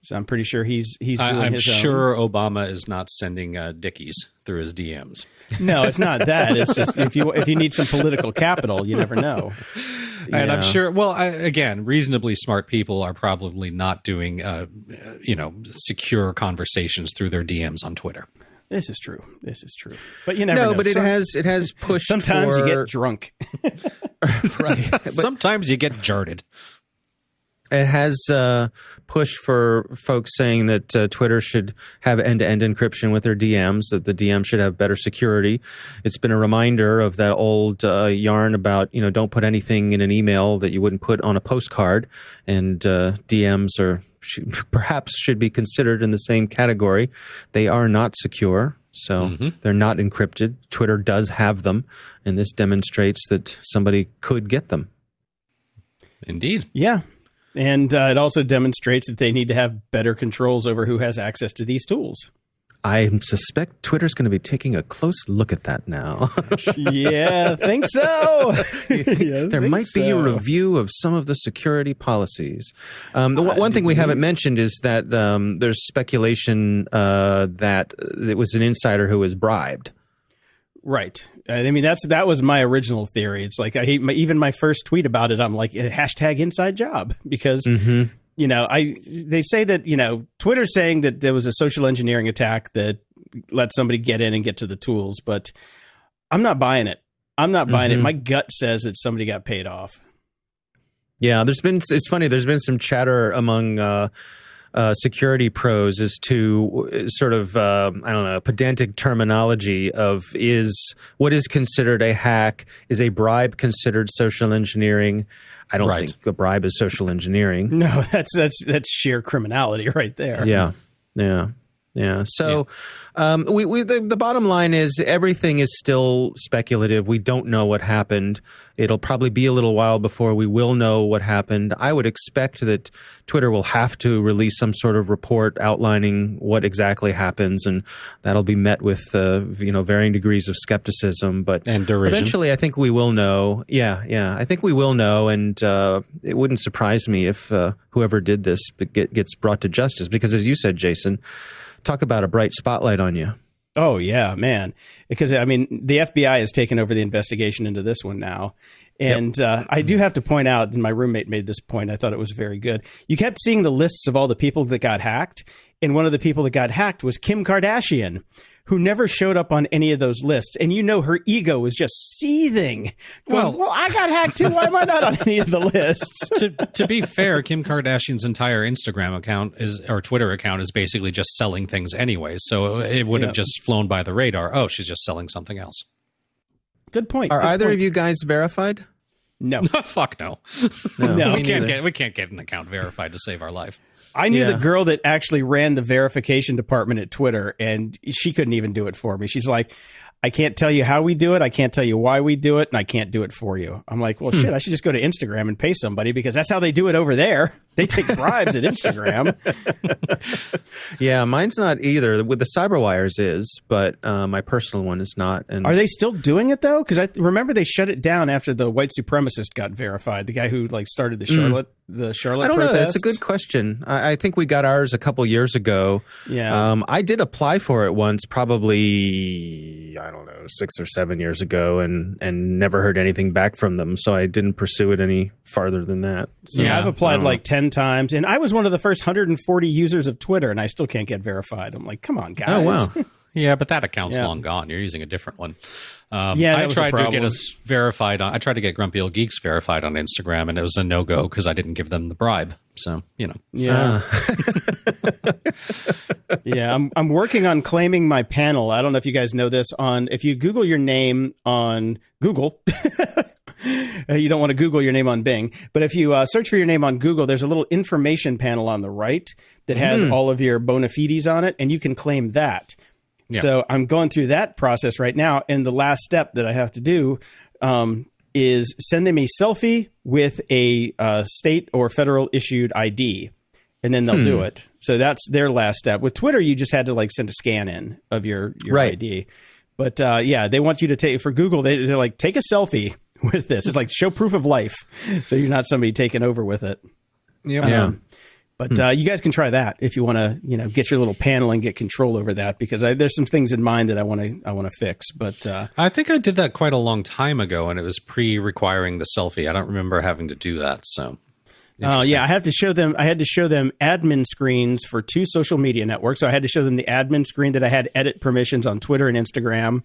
So I'm pretty sure he's he's doing I, I'm his own. sure Obama is not sending uh, dickies through his DMs. No, it's not that. It's just if you if you need some political capital, you never know. And I'm sure, well, I, again, reasonably smart people are probably not doing, uh, you know, secure conversations through their DMs on Twitter. This is true. This is true. But you never No, know. but it has it has pushed. sometimes you get drunk. right. Sometimes you get jarted. it has uh, pushed for folks saying that uh, Twitter should have end-to-end encryption with their DMs, that the DM should have better security. It's been a reminder of that old uh, yarn about you know don't put anything in an email that you wouldn't put on a postcard, and uh, DMs are should, perhaps should be considered in the same category. They are not secure. So they're not encrypted. Twitter does have them, and this demonstrates that somebody could get them. Indeed. yeah, and uh, it also demonstrates that they need to have better controls over who has access to these tools. I suspect Twitter's going to be taking a close look at that now. yeah, think so. Yeah, there think might be a review of some of the security policies. Um, the one one thing we haven't mentioned is that um, there's speculation uh, that it was an insider who was bribed. Right. I mean, that's that was my original theory. It's like I hate my, even my first tweet about it. I'm like hashtag inside job because you know I they say that you know Twitter's saying that there was a social engineering attack that let somebody get in and get to the tools, but I'm not buying it. I'm not buying it. My gut says that somebody got paid off. Yeah, there's been. It's funny. There's been some chatter among uh, uh, security pros as to uh, sort of uh, I don't know pedantic terminology of is what is considered a hack is a bribe considered social engineering. I don't Right. think a bribe is social engineering. No, that's that's that's sheer criminality right there. Yeah, yeah, yeah. So, Um, we, we the, the bottom line is everything is still speculative. We don't know what happened. It'll probably be a little while before we will know what happened. I would expect that Twitter will have to release some sort of report outlining what exactly happens, and that'll be met with uh, you know varying degrees of skepticism. But And derision. eventually, I think we will know. Yeah, yeah, I think we will know, and uh, it wouldn't surprise me if uh, whoever did this get, gets brought to justice. Because as you said, Jason, talk about a bright spotlight on you. Oh yeah, man. Because I mean, the FBI has taken over the investigation into this one now, and uh, I do have to point out. And my roommate made this point. I thought it was very good. You kept seeing the lists of all the people that got hacked, and one of the people that got hacked was Kim Kardashian, who never showed up on any of those lists. And you know, her ego was just seething. Going, Well- well, I got hacked too. Why am I not on any of the lists? to to be fair, Kim Kardashian's entire Instagram account is or Twitter account is basically just selling things anyway. So it would Yeah. have just flown by the radar. Oh, she's just selling something else. Good point. Are good either point. of you guys verified? No. Fuck no. No. we can't neither. get we can't get an account verified to save our life. I knew Yeah. the girl that actually ran the verification department at Twitter, and she couldn't even do it for me. She's like, I can't tell you how we do it. I can't tell you why we do it, and I can't do it for you. I'm like, Hmm. well, shit, I should just go to Instagram and pay somebody because that's how they do it over there. They take bribes at Instagram. Yeah, mine's not either. With the CyberWires is, but uh, my personal one is not. And Are they still doing it though? Because I remember they shut it down after the white supremacist got verified. The guy who like started the Charlotte the Charlotte I don't know. That's a good question. I, I think we got ours a couple years ago. Yeah. Um, I did apply for it once, probably I don't know six or seven years ago, and and never heard anything back from them. So I didn't pursue it any farther than that. So, yeah, I've applied like 10 times, and I was one of the first 140 users of Twitter, and I still can't get verified. I'm like, come on, guys. Oh wow. Yeah, but that account's Yeah. long gone. You're using a different one. Um, Yeah, that I was a tried to get us verified. On, I tried to get Grumpy Old Geeks verified on Instagram, and it was a no go because I didn't give them the bribe. So you know, Yeah. yeah, I'm I'm working on claiming my panel. I don't know if you guys know this on if you Google your name on Google. uh, you don't want to Google your name on Bing, but if you uh, search for your name on Google, there's a little information panel on the right that has all of your bona fides on it, and you can claim that. So I'm going through that process right now, and the last step that I have to do um, is send them a selfie with a uh, state or federal issued ID, and then they'll do it. So that's their last step. With Twitter, you just had to like send a scan in of your your Right. ID. But uh, yeah, they want you to take for Google. They, they're like take a selfie with this. It's like show proof of life, so you're not somebody taking over with it. Yeah. Um, but uh, you guys can try that if you want to, you know, get your little panel and get control over that because I, there's some things in mind that I want to I want to fix. But uh, I think I did that quite a long time ago, and it was pre-requiring the selfie. I don't remember having to do that. So, Oh yeah, I have to show them. I had to show them admin screens for two social media networks. So I had to show them the admin screen that I had edit permissions on Twitter and Instagram,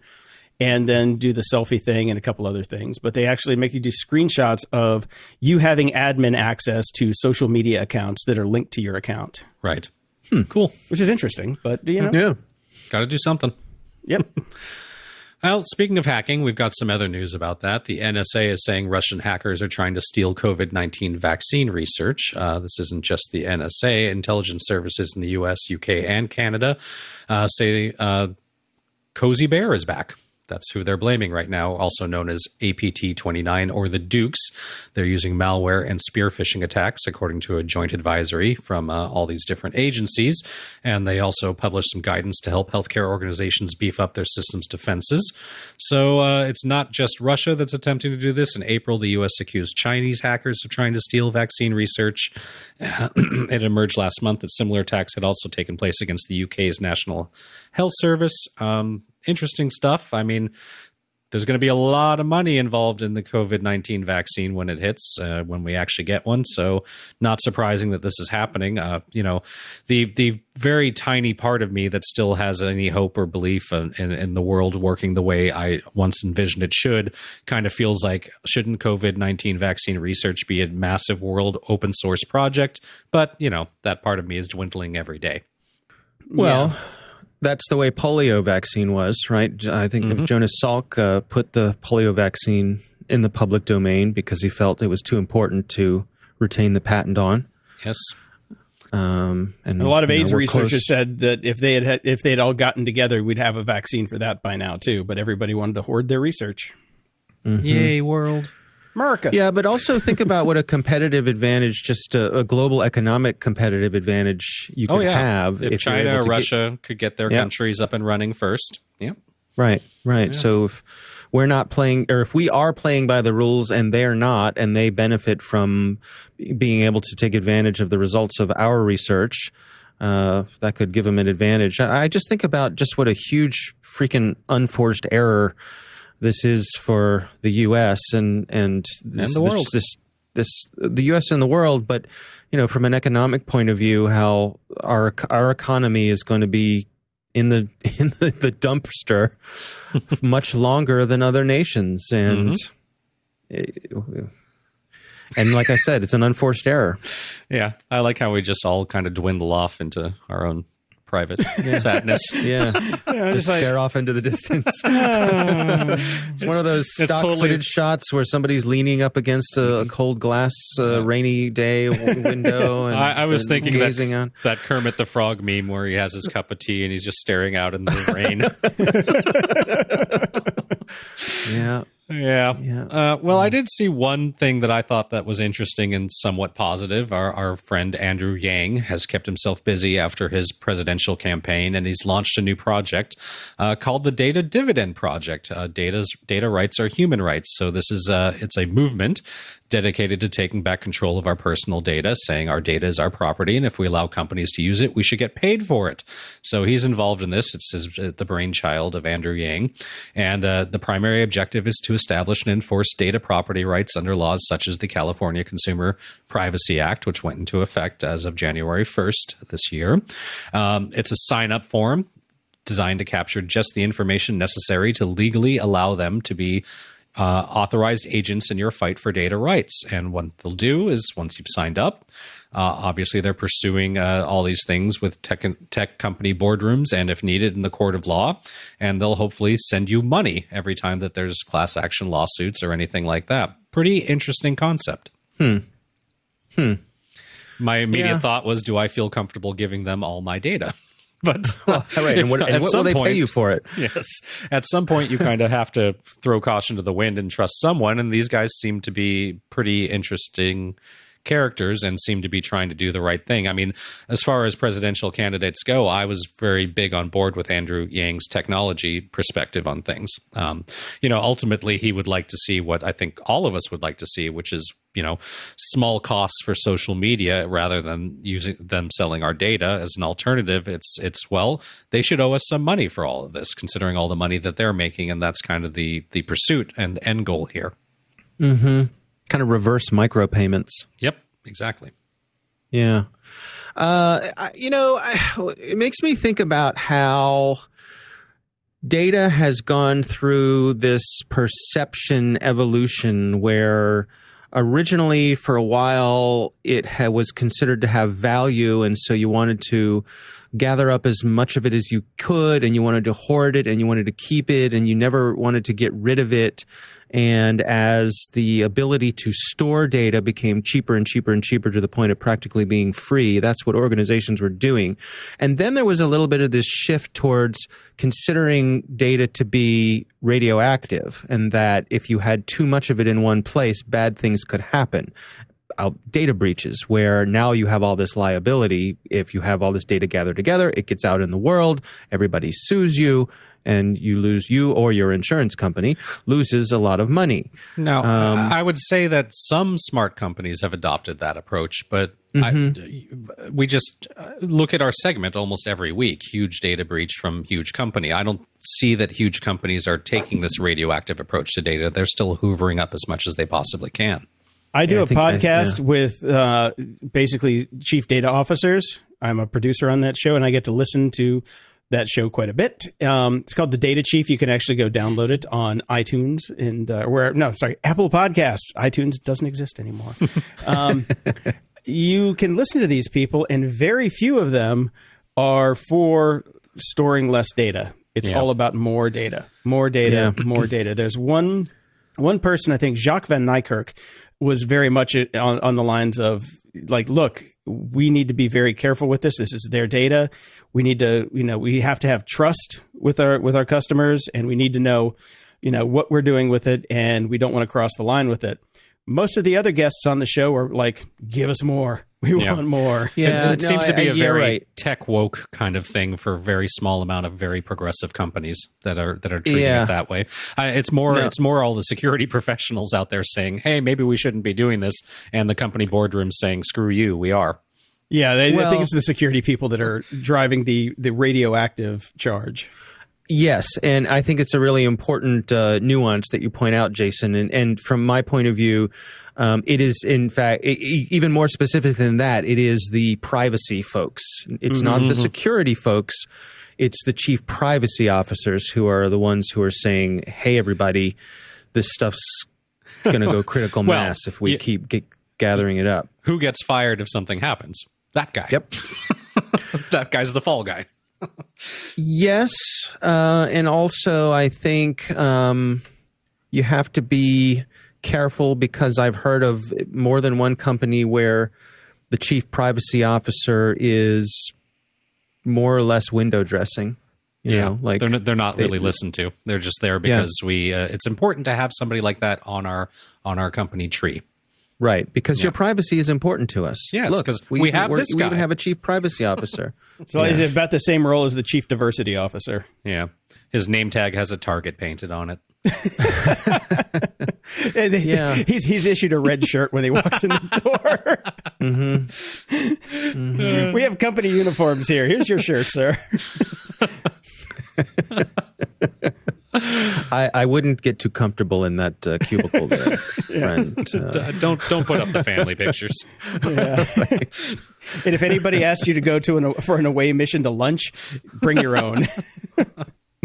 and then do the selfie thing and a couple other things. But they actually make you do screenshots of you having admin access to social media accounts that are linked to your account, right, cool. which is interesting. But you know, Yeah. Got to do something. yep. Well, speaking of hacking, we've got some other news about that. The NSA is saying Russian hackers are trying to steal COVID 19 vaccine research. Uh, this isn't just the NSA. Intelligence services in the US, UK, and Canada uh, say uh, Cozy Bear is back. That's who they're blaming right now, also known as APT 29 or the Dukes. They're using malware and spear phishing attacks, according to a joint advisory from uh, all these different agencies. And they also published some guidance to help healthcare organizations beef up their systems defenses. So uh, it's not just Russia that's attempting to do this. In April, the U.S. accused Chinese hackers of trying to steal vaccine research. it emerged last month that similar attacks had also taken place against the UK's National Health Service. Um, interesting stuff. I mean, there's going to be a lot of money involved in the COVID 19 vaccine when it hits, uh, when we actually get one. So, not surprising that this is happening. Uh, you know, the, the very tiny part of me that still has any hope or belief in, in, in the world working the way I once envisioned it should kind of feels like shouldn't COVID 19 vaccine research be a massive world open source project? But, you know, that part of me is dwindling every day. Well, that's the way polio vaccine was, right? I think Jonas Salk uh, put the polio vaccine in the public domain because he felt it was too important to retain the patent on. Yes. Um, and A lot of you know, AIDS researchers close- said that if they had, had if they had all gotten together, we'd have a vaccine for that by now too. But everybody wanted to hoard their research. Yay, world. America. Yeah, but also think about what a competitive advantage, just a, a global economic competitive advantage you can Oh, yeah. have if, you're China or to get- Russia could get their Yeah. countries up and running first. Yeah. Right, right. So if we're not playing, or if we are playing by the rules and they're not, and they benefit from being able to take advantage of the results of our research, uh, that could give them an advantage. I, I just think about just what a huge freaking unforced error this is for the U.S. and and this, the world. This, this the U.S. and the world, but you know, from an economic point of view, how our our economy is going to be in the in the, the dumpster much longer than other nations, and mm-hmm. eh, and like I said, it's an unforced error. Yeah. I like how we just all kind of dwindle off into our own private sadness. Yeah, just stare off into the distance. it's one of those stock totally- footage shots where somebody's leaning up against a, a cold glass, uh, rainy day window. And, I, I was and thinking gazing that, on. that Kermit the Frog meme where he has his cup of tea and he's just staring out in the rain. Yeah, Yeah. Yeah. Uh, well, I did see one thing that I thought that was interesting and somewhat positive. Our, our friend Andrew Yang has kept himself busy after his presidential campaign, and he's launched a new project uh, called the Data Dividend Project. Uh, data's data rights are human rights, so this is uh, it's a movement dedicated to taking back control of our personal data, saying our data is our property, and if we allow companies to use it, we should get paid for it. So he's involved in this. It's his, the brainchild of Andrew Yang, and uh, the primary objective is to establish and enforce data property rights under laws such as the California Consumer Privacy Act, which went into effect as of January 1st this year. Um, it's a sign up form designed to capture just the information necessary to legally allow them to be uh, authorized agents in your fight for data rights. And what they'll do is once you've signed up, uh, obviously they're pursuing uh, all these things with tech tech company boardrooms and if needed in the court of law, and they'll hopefully send you money every time that there's class action lawsuits or anything like that. Pretty interesting concept. Hmm. Hmm. My immediate Yeah. thought was, do I feel comfortable giving them all my data? But All right. And what, if- and at what will they point- pay you for it? yes. At some point, you kind of have to throw caution to the wind and trust someone. And these guys seem to be pretty interesting characters and seem to be trying to do the right thing. I mean, as far as presidential candidates go, I was very big on board with Andrew Yang's technology perspective on things. Um, you know, ultimately, he would like to see what I think all of us would like to see, which is you know small costs for social media rather than using them selling our data as an alternative it's it's well they should owe us some money for all of this considering all the money that they're making and that's kind of the the pursuit and end goal here Kind of reverse micropayments. yep exactly Yeah. Uh, I- you know, I, it makes me think about how data has gone through this perception evolution where originally for a while it ha- was considered to have value and so you wanted to gather up as much of it as you could and you wanted to hoard it and you wanted to keep it and you never wanted to get rid of it and as the ability to store data became cheaper and cheaper and cheaper to the point of practically being free, that's what organizations were doing. And then there was a little bit of this shift towards considering data to be radioactive and that if you had too much of it in one place, bad things could happen. Data breaches where now you have all this liability. If you have all this data gathered together, it gets out in the world, everybody sues you, and you lose you or your insurance company loses a lot of money. Now, I would say that some smart companies have adopted that approach, but I, we just uh, look at our segment almost every week. Huge data breach from huge company. I don't see that huge companies are taking this radioactive approach to data. They're still hoovering up as much as they possibly can. I do Yeah, I a think I- podcast yeah. with uh, basically chief data officers. I'm a producer on that show, and I get to listen to that show quite a bit. Um, it's called The Data Chief. You can actually go download it on iTunes and uh, where no, sorry, Apple Podcasts. iTunes doesn't exist anymore. um, you can listen to these people, and very few of them are for storing less data. It's Yeah. all about more data, more data, more data. There's one one person, I think Jacques Van Nykerk, was very much on, on the lines of like, look, we need to be very careful with this. This is their data. We need to, you know, we have to have trust with our with our customers, and we need to know, you know, what we're doing with it, and we don't want to cross the line with it. Most of the other guests on the show are like, give us more. We Yeah. want more. Yeah, it no, seems to be I- a very right. tech woke kind of thing for a very small amount of very progressive companies that are that are treating Yeah. it that way. I, it's more No. it's more all the security professionals out there saying, "Hey, maybe we shouldn't be doing this," and the company boardroom saying, "Screw you, we are." Yeah, they, I think it's the security people that are driving the the radioactive charge. Yes, and I think it's a really important uh, nuance that you point out, Jason. And, and from my point of view, um, it is in fact e- even more specific than that. It is the privacy folks. It's not the security folks. It's the chief privacy officers who are the ones who are saying, "Hey, everybody, this stuff's going to go critical Well, mass if we yeah. keep get, gathering it up." Who gets fired if something happens? That guy. Yep. that guy's the fall guy. Yes, uh, and also I think um, you have to be careful because I've heard of more than one company where the chief privacy officer is more or less window dressing. You know, like they're, they're not they- really listened to. They're just there because we. Uh, it's important to have somebody like that on our on our company tree. Right because your privacy is important to us. Yes, Look, 'cause we have we're- this we even have a chief privacy officer. So he's about the same role as the chief diversity officer. Yeah, his name tag has a target painted on it. And they- Yeah. he's he's issued a red shirt when he walks in the door. Mm-hmm. We have company uniforms here. Here's your shirt, sir. I, I wouldn't get too comfortable in that uh, cubicle there, friend. Uh, don't don't put up the family pictures. And if anybody asks you to go to an for an away mission to lunch, bring your own.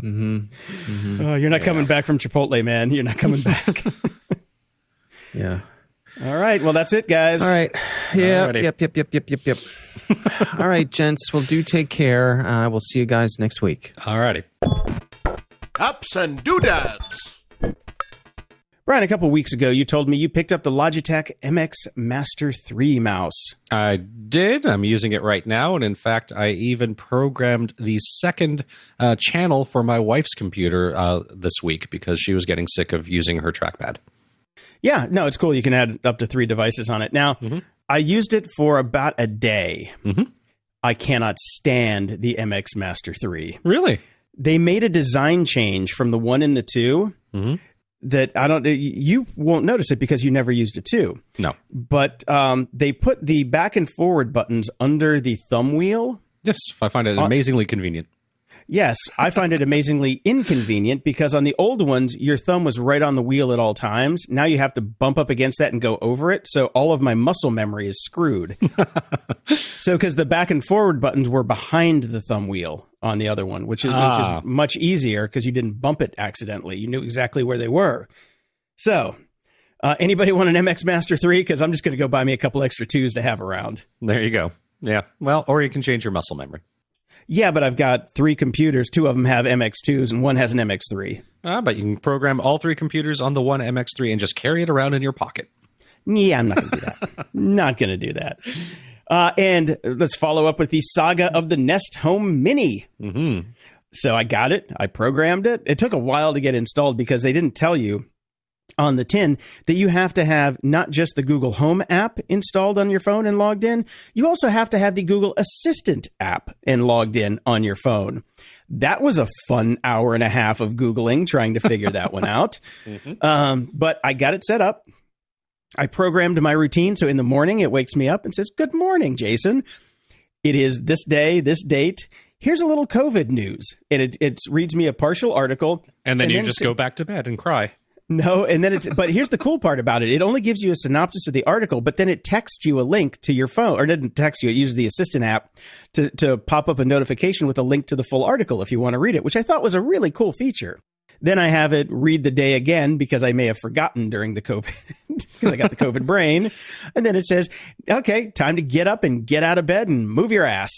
Oh, you're not coming back from Chipotle, man. You're not coming back. yeah. All right. Well, that's it, guys. All right. Yeah. Alrighty. Yep. Yep. Yep. Yep. Yep. Yep. All right, gents. Well, do take care. Uh, we'll see you guys next week. Alrighty. Ups and doodads. Brian, a couple weeks ago, you told me you picked up the Logitech MX Master 3 mouse. I did. I'm using it right now, and in fact, I even programmed the second uh, channel for my wife's computer uh, this week because she was getting sick of using her trackpad. Yeah, no, it's cool. You can add up to three devices on it. Now, I used it for about a day. I cannot stand the MX Master 3. Really? They made a design change from the one and the 2 that I don't, you won't notice it because you never used a 2. No. But um, they put the back and forward buttons under the thumb wheel. Yes, I find it amazingly convenient. Yes, I find it amazingly inconvenient because on the old ones, your thumb was right on the wheel at all times. Now you have to bump up against that and go over it. So all of my muscle memory is screwed. so because the back and forward buttons were behind the thumb wheel on the other one, which is, Ah. which is much easier because you didn't bump it accidentally. You knew exactly where they were. So uh, anybody want an MX Master 3? Because I'm just going to go buy me a couple extra twos to have around. There you go. Yeah. Well, or you can change your muscle memory. Yeah, but I've got three computers. Two of them have MX2s and one has an MX3. Ah, but you can program all three computers on the one MX3 and just carry it around in your pocket. Yeah, I'm not going to do that. not going to do that. Uh, and let's follow up with the saga of the Nest Home Mini. Mm-hmm. So I got it. I programmed it. It took a while to get installed because they didn't tell you on the tin that you have to have not just the Google Home app installed on your phone and logged in, you also have to have the Google Assistant app and logged in on your phone. That was a fun hour and a half of Googling trying to figure that one out. Um, but I got it set up. I programmed my routine. So in the morning, it wakes me up and says, Good morning, Jason. It is this day, this date. Here's a little COVID news. And it, it reads me a partial article. And then you just sa- go back to bed and cry. no, and then it's but here's the cool part about it. It only gives you a synopsis of the article, but then it texts you a link to your phone, or it doesn't text you. It uses the assistant app to to pop up a notification with a link to the full article if you want to read it, which I thought was a really cool feature. Then I have it read the day again because I may have forgotten during the COVID because I got the COVID brain. And then it says, okay, time to get up and get out of bed and move your ass.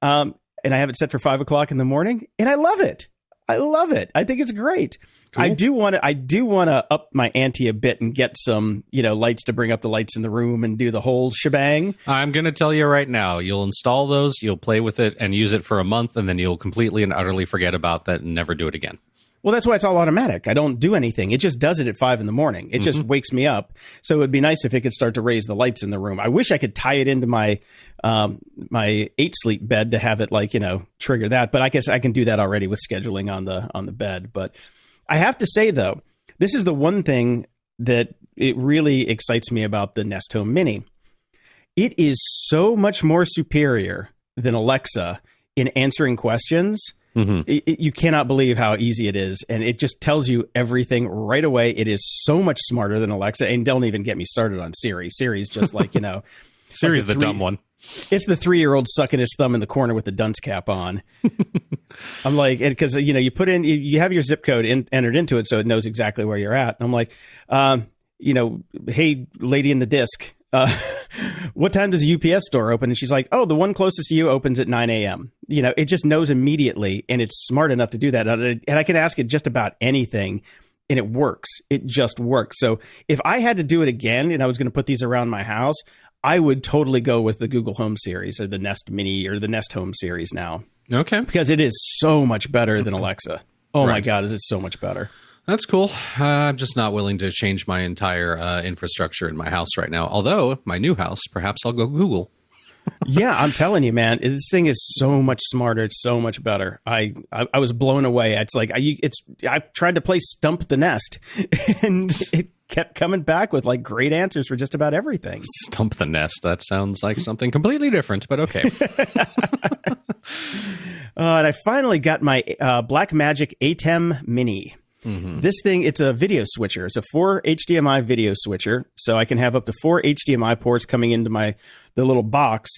Um, and I have it set for five o'clock in the morning, and I love it. I love it. I think it's great. I do want to. I do want to up my ante a bit and get some, you know, lights to bring up the lights in the room and do the whole shebang. I'm going to tell you right now, you'll install those, you'll play with it and use it for a month, and then you'll completely and utterly forget about that and never do it again. Well, that's why it's all automatic. I don't do anything. It just does it at five in the morning. It just wakes me up. So it'd be nice if it could start to raise the lights in the room. I wish I could tie it into my um, my eight sleep bed to have it like you know trigger that. But I guess I can do that already with scheduling on the on the bed. But I have to say though, this is the one thing that it really excites me about the Nest Home Mini. It is so much more superior than Alexa in answering questions. It- it- you cannot believe how easy it is, and it just tells you everything right away. It is so much smarter than Alexa, and don't even get me started on Siri. Siri's just like you know, Siri's Like the three- dumb one. it's the three year old sucking his thumb in the corner with the dunce cap on. I'm like, because you know, you put in, you, you have your zip code in, entered into it, so it knows exactly where you're at. And I'm like, um, you know, hey, lady in the disc, uh, what time does a UPS store open? And she's like, oh, the one closest to you opens at 9 a.m. You know, it just knows immediately, and it's smart enough to do that. And I- can ask it just about anything. And it works. It just works. So if I had to do it again and I was going to put these around my house, I would totally go with the Google Home series or the Nest Mini or the Nest Home series now Okay. because it is so much better than Alexa. Oh my God, is it so much better? That's cool. Uh, I'm just not willing to change my entire uh, infrastructure in my house right now. Although, my new house, perhaps I'll go Google. yeah, I'm telling you, man, this thing is so much smarter. It's so much better. I I, I was blown away. It's like I it's I tried to play Stump the Nest, and it kept coming back with like great answers for just about everything. Stump the Nest. That sounds like something completely different, but okay. uh, and I finally got my uh, Blackmagic ATEM Mini. Mm-hmm. This thing, it's a video switcher. It's a four HDMI video switcher, so I can have up to four HDMI ports coming into my the little box.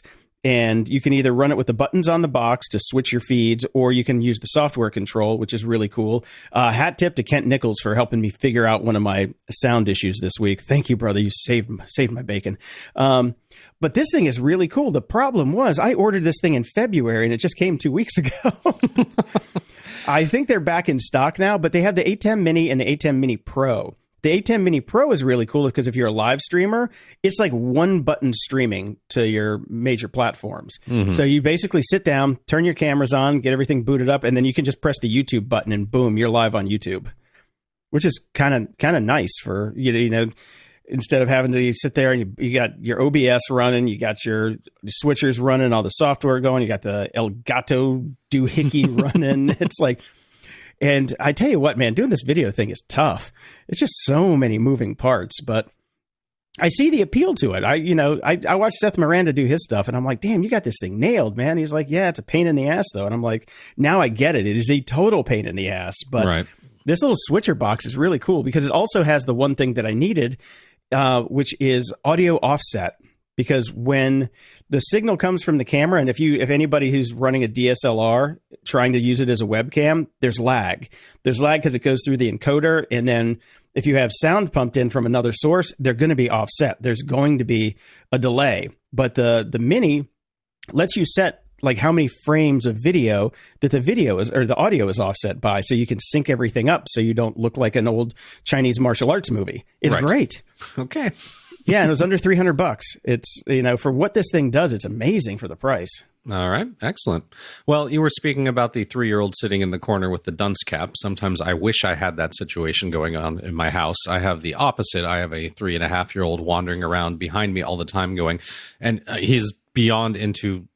And you can either run it with the buttons on the box to switch your feeds, or you can use the software control, which is really cool. Uh, hat tip to Kent Nichols for helping me figure out one of my sound issues this week. Thank you, brother. You saved saved my bacon. Um, but this thing is really cool. The problem was I ordered this thing in February and it just came two weeks ago. I think they're back in stock now, but they have the ATEM Mini and the ATEM Mini Pro. The ATEM Mini Pro is really cool because if you're a live streamer, it's like one button streaming to your major platforms. Mm-hmm. So you basically sit down, turn your cameras on, get everything booted up, and then you can just press the YouTube button and boom, you're live on YouTube. Which is kind of kind of nice for you know instead of having to sit there and you, you got your OBS running, you got your switchers running, all the software going, you got the Elgato doohickey running. It's like, and I tell you what, man, doing this video thing is tough. It's just so many moving parts, but I see the appeal to it. I, you know, I, I watched Seth Miranda do his stuff and I'm like, damn, you got this thing nailed, man. He's like, yeah, it's a pain in the ass though. And I'm like, now I get it. It is a total pain in the ass, but right. this little switcher box is really cool because it also has the one thing that I needed uh, which is audio offset. Because when the signal comes from the camera, and if you, if anybody who's running a DSLR trying to use it as a webcam, there's lag. There's lag because it goes through the encoder, and then if you have sound pumped in from another source, they're going to be offset. There's going to be a delay. But the the mini lets you set like how many frames of video that the video is or the audio is offset by so you can sync everything up so you don't look like an old Chinese martial arts movie. It's right. great. Okay. Yeah, and it was under 300 bucks. It's you know, for what this thing does, it's amazing for the price. All right, excellent. Well, you were speaking about the three year old sitting in the corner with the dunce cap. Sometimes I wish I had that situation going on in my house. I have the opposite. I have a three and a half year old wandering around behind me all the time going, and uh, he's beyond into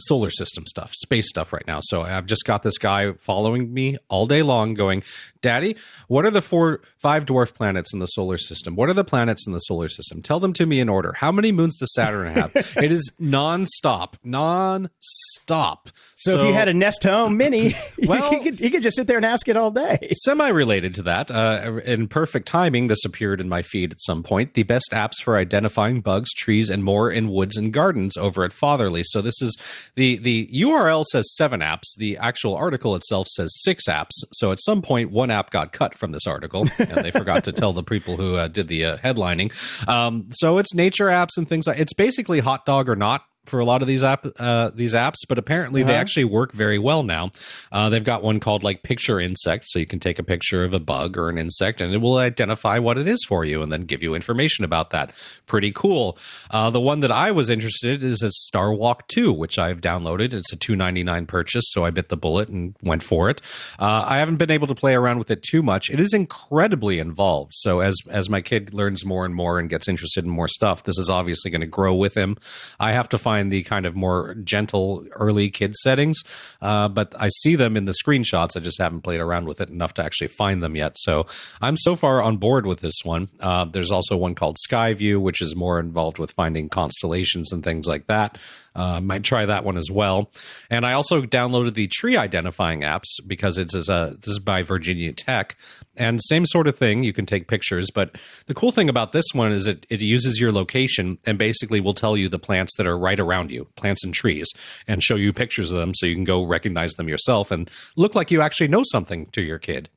solar system stuff, space stuff right now. So I've just got this guy following me all day long going, Daddy, what are the four, five dwarf planets in the solar system? What are the planets in the solar system? Tell them to me in order. How many moons does Saturn have? it is nonstop, nonstop. So, so if you had a Nest Home Mini, well, he could, he could just sit there and ask it all day. Semi related to that, uh, in perfect timing, this appeared in my feed at some point. The best apps for identifying bugs, trees, and more in woods and gardens over at Fatherly. So this is the the URL says seven apps. The actual article itself says six apps. So at some point, one app got cut from this article, and they forgot to tell the people who uh, did the uh, headlining. Um, so it's nature apps and things like it's basically hot dog or not for a lot of these app uh, these apps, but apparently uh-huh. they actually work very well now. Uh, they've got one called like Picture Insect, so you can take a picture of a bug or an insect, and it will identify what it is for you, and then give you information about that. Pretty cool. Uh, the one that I was interested in is a Star Walk Two, which I've downloaded. It's a two ninety nine purchase, so I bit the bullet and went for it. Uh, I haven't been able to play around with it too much. It is incredibly involved. So as as my kid learns more and more and gets interested in more stuff, this is obviously going to grow with him. I have to find find the kind of more gentle early kid settings, uh, but I see them in the screenshots. I just haven't played around with it enough to actually find them yet. So I'm so far on board with this one. Uh, there's also one called Skyview, which is more involved with finding constellations and things like that. Uh, might try that one as well. And I also downloaded the tree identifying apps because it's as a this is by Virginia Tech, and same sort of thing. You can take pictures, but the cool thing about this one is it it uses your location and basically will tell you the plants that are right around you, plants and trees, and show you pictures of them so you can go recognize them yourself and look like you actually know something to your kid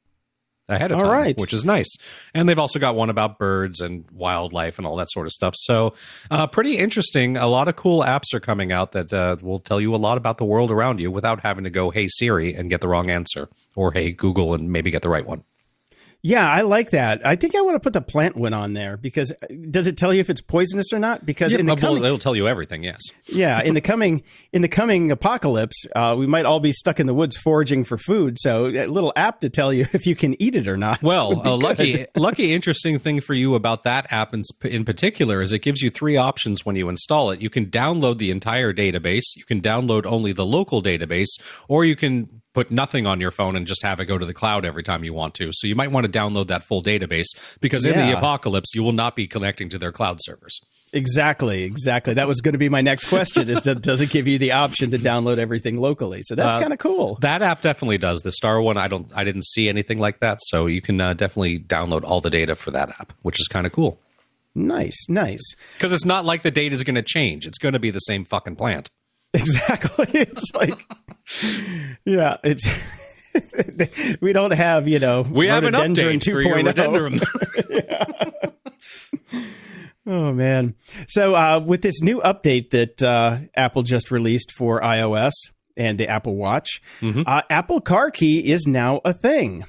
ahead of all time, right. which is nice. And they've also got one about birds and wildlife and all that sort of stuff. So, uh, pretty interesting. A lot of cool apps are coming out that uh, will tell you a lot about the world around you without having to go, hey, Siri, and get the wrong answer, or hey, Google, and maybe get the right one. Yeah, I like that. I think I want to put the plant one on there because uh, does it tell you if it's poisonous or not? Because Yeah, in the coming, it'll tell you everything. Yes. yeah, in the coming in the coming apocalypse, uh, we might all be stuck in the woods foraging for food. So a little app to tell you if you can eat it or not. Well, a lucky, lucky, interesting thing for you about that app in, in particular is it gives you three options when you install it. You can download the entire database, you can download only the local database, or you can put nothing on your phone and just have it go to the cloud every time you want to. So you might want to download that full database because in the apocalypse, you will not be connecting to their cloud servers. Exactly, exactly. That was going to be my next question: is that does it give you the option to download everything locally? So that's Uh, kind of cool. That app definitely does. The Star one, I don't, I didn't see anything like that. So you can uh, definitely download all the data for that app, which is kind of cool. Nice, nice. Because it's not like the data is going to change. It's going to be the same fucking plant. Exactly. It's like, yeah, it's. we don't have, you know, We have an update for your 2.0. rhododendron. Oh man! So uh, with this new update that uh, Apple just released for iOS and the Apple Watch, uh, Apple Car Key is now a thing.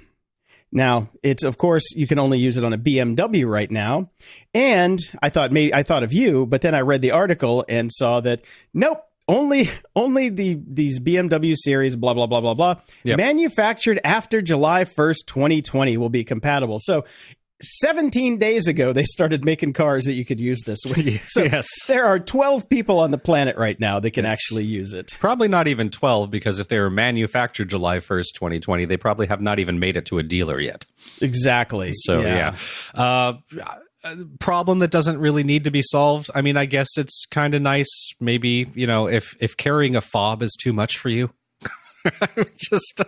Now it's of course you can only use it on a BMW right now, and I thought maybe I thought of you, but then I read the article and saw that nope. Only, only the these BMW series, blah blah blah blah blah, Yep. manufactured after July first, twenty twenty, will be compatible. So, 17 days ago, they started making cars that you could use this with. So yes. there are 12 people on the planet right now that can actually use it. Probably not even 12 because if they were manufactured July 1st, 2020, they probably have not even made it to a dealer yet. Exactly. So, yeah. Uh, a Uh, problem that doesn't really need to be solved. I mean, I guess it's kind of nice. Maybe, you know, if, if carrying a fob is too much for you. just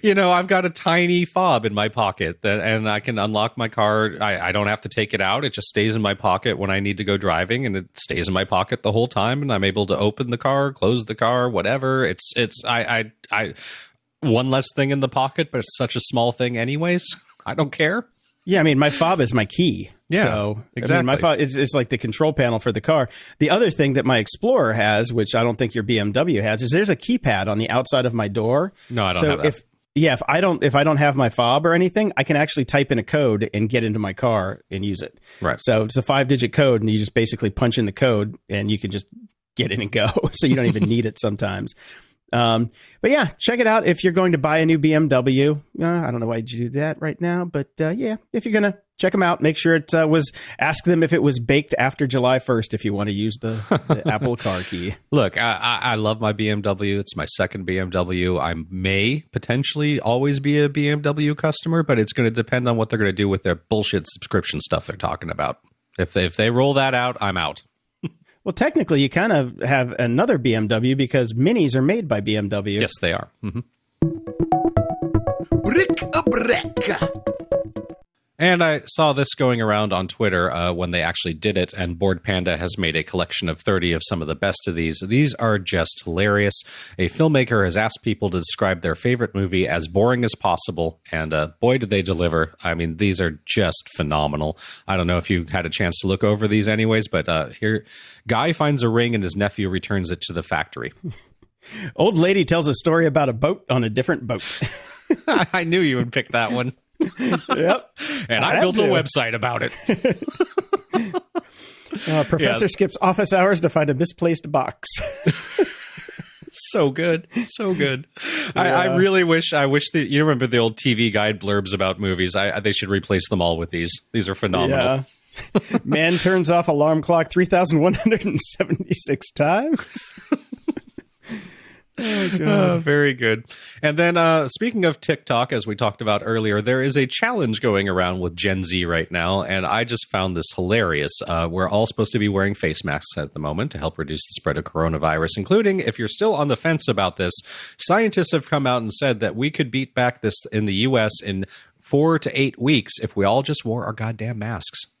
you know i've got a tiny fob in my pocket that and i can unlock my car I, I don't have to take it out it just stays in my pocket when i need to go driving and it stays in my pocket the whole time and i'm able to open the car close the car whatever it's it's i i i one less thing in the pocket but it's such a small thing anyways i don't care Yeah, I mean, my fob is my key. Yeah, so, I mean, exactly. my fob is it's like the control panel for the car. The other thing that my Explorer has, which I don't think your BMW has, is there's a keypad on the outside of my door. No, I don't so have that. if yeah, if I don't if I don't have my fob or anything, I can actually type in a code and get into my car and use it. Right. So it's a five digit code, and you just basically punch in the code, and you can just get in and go. so you don't even need it sometimes. Um, but yeah, check it out if you're going to buy a new BMW. Uh, I don't know why you do that right now, but uh, yeah, if you're gonna check them out, make sure it uh, was. Ask them if it was baked after July 1st if you want to use the, the Apple Car Key. Look, I, I, I love my BMW. It's my second BMW. I may potentially always be a BMW customer, but it's going to depend on what they're going to do with their bullshit subscription stuff they're talking about. If they, if they roll that out, I'm out. Well, technically, you kind of have another BMW because minis are made by BMW. Yes, they are. hmm Brick a brick. And I saw this going around on Twitter uh, when they actually did it, and Bored Panda has made a collection of 30 of some of the best of these. These are just hilarious. A filmmaker has asked people to describe their favorite movie as boring as possible, and uh, boy, did they deliver. I mean, these are just phenomenal. I don't know if you had a chance to look over these anyways, but uh, here, Guy finds a ring and his nephew returns it to the factory. Old lady tells a story about a boat on a different boat. I knew you would pick that one. Yep. And I I, built a website about it. Uh, professor Yeah. skips office hours to find a misplaced box. so good, so good. I, I really wish. I wish that you remember the old TV guide blurbs about movies. I, I they should replace them all with these. These are phenomenal. Yeah. Man turns off alarm clock 3,176 times. Uh, very good. And then, uh, speaking of TikTok, as we talked about earlier, there is a challenge going around with Gen Z right now, and I just found this hilarious. Uh, we're all supposed to be wearing face masks at the moment to help reduce the spread of coronavirus, including if you're still on the fence about this, scientists have come out and said that we could beat back this in the U.S. in four to eight weeks if we all just wore our goddamn masks.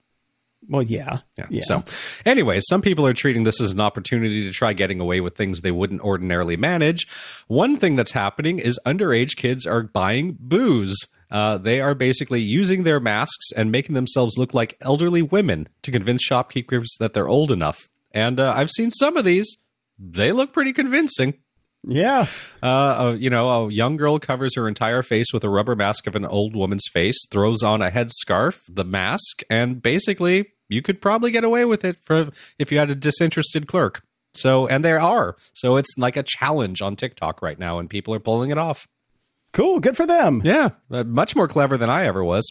Well, yeah. Yeah. So, anyways, some people are treating this as an opportunity to try getting away with things they wouldn't ordinarily manage. One thing that's happening is underage kids are buying booze. Uh, they are basically using their masks and making themselves look like elderly women to convince shopkeepers that they're old enough. And uh, I've seen some of these. They look pretty convincing. Yeah. Uh, uh, you know, a young girl covers her entire face with a rubber mask of an old woman's face, throws on a headscarf, the mask, and basically you could probably get away with it for if you had a disinterested clerk. So, and there are. So it's like a challenge on TikTok right now, and people are pulling it off. Cool. Good for them. Yeah, uh, much more clever than I ever was.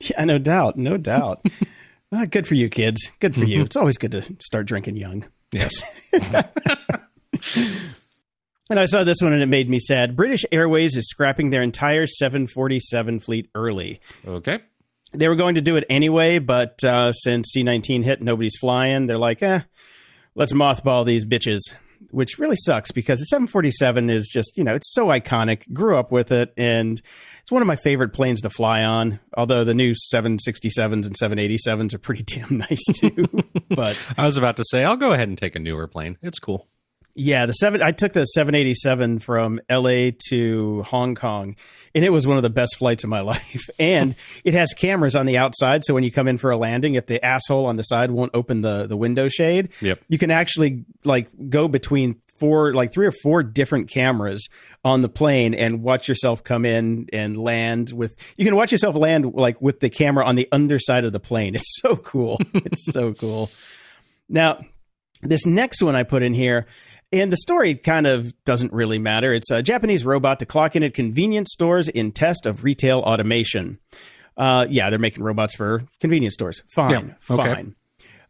Yeah, no doubt. No doubt. uh, good for you, kids. Good for you. It's always good to start drinking young. Yes. And I saw this one and it made me sad. British Airways is scrapping their entire 747 fleet early. okay. They were going to do it anyway, but uh, since C19 hit, nobody's flying. They're like, eh, let's mothball these bitches, which really sucks because the 747 is just, you know, it's so iconic. Grew up with it, and it's one of my favorite planes to fly on. Although the new 767s and 787s are pretty damn nice too. but I was about to say, I'll go ahead and take a newer plane. It's cool. Yeah, the seven. I took the 787 from L.A. to Hong Kong, and it was one of the best flights of my life. And it has cameras on the outside, so when you come in for a landing, if the asshole on the side won't open the the window shade, Yep. you can actually like go between four, like three or four different cameras on the plane and watch yourself come in and land with. You can watch yourself land like with the camera on the underside of the plane. It's so cool. it's so cool. Now, this next one I put in here, and the story kind of doesn't really matter. It's a Japanese robot to clock in at convenience stores in test of retail automation. Uh, yeah, they're making robots for convenience stores. Fine, Yeah, okay. fine.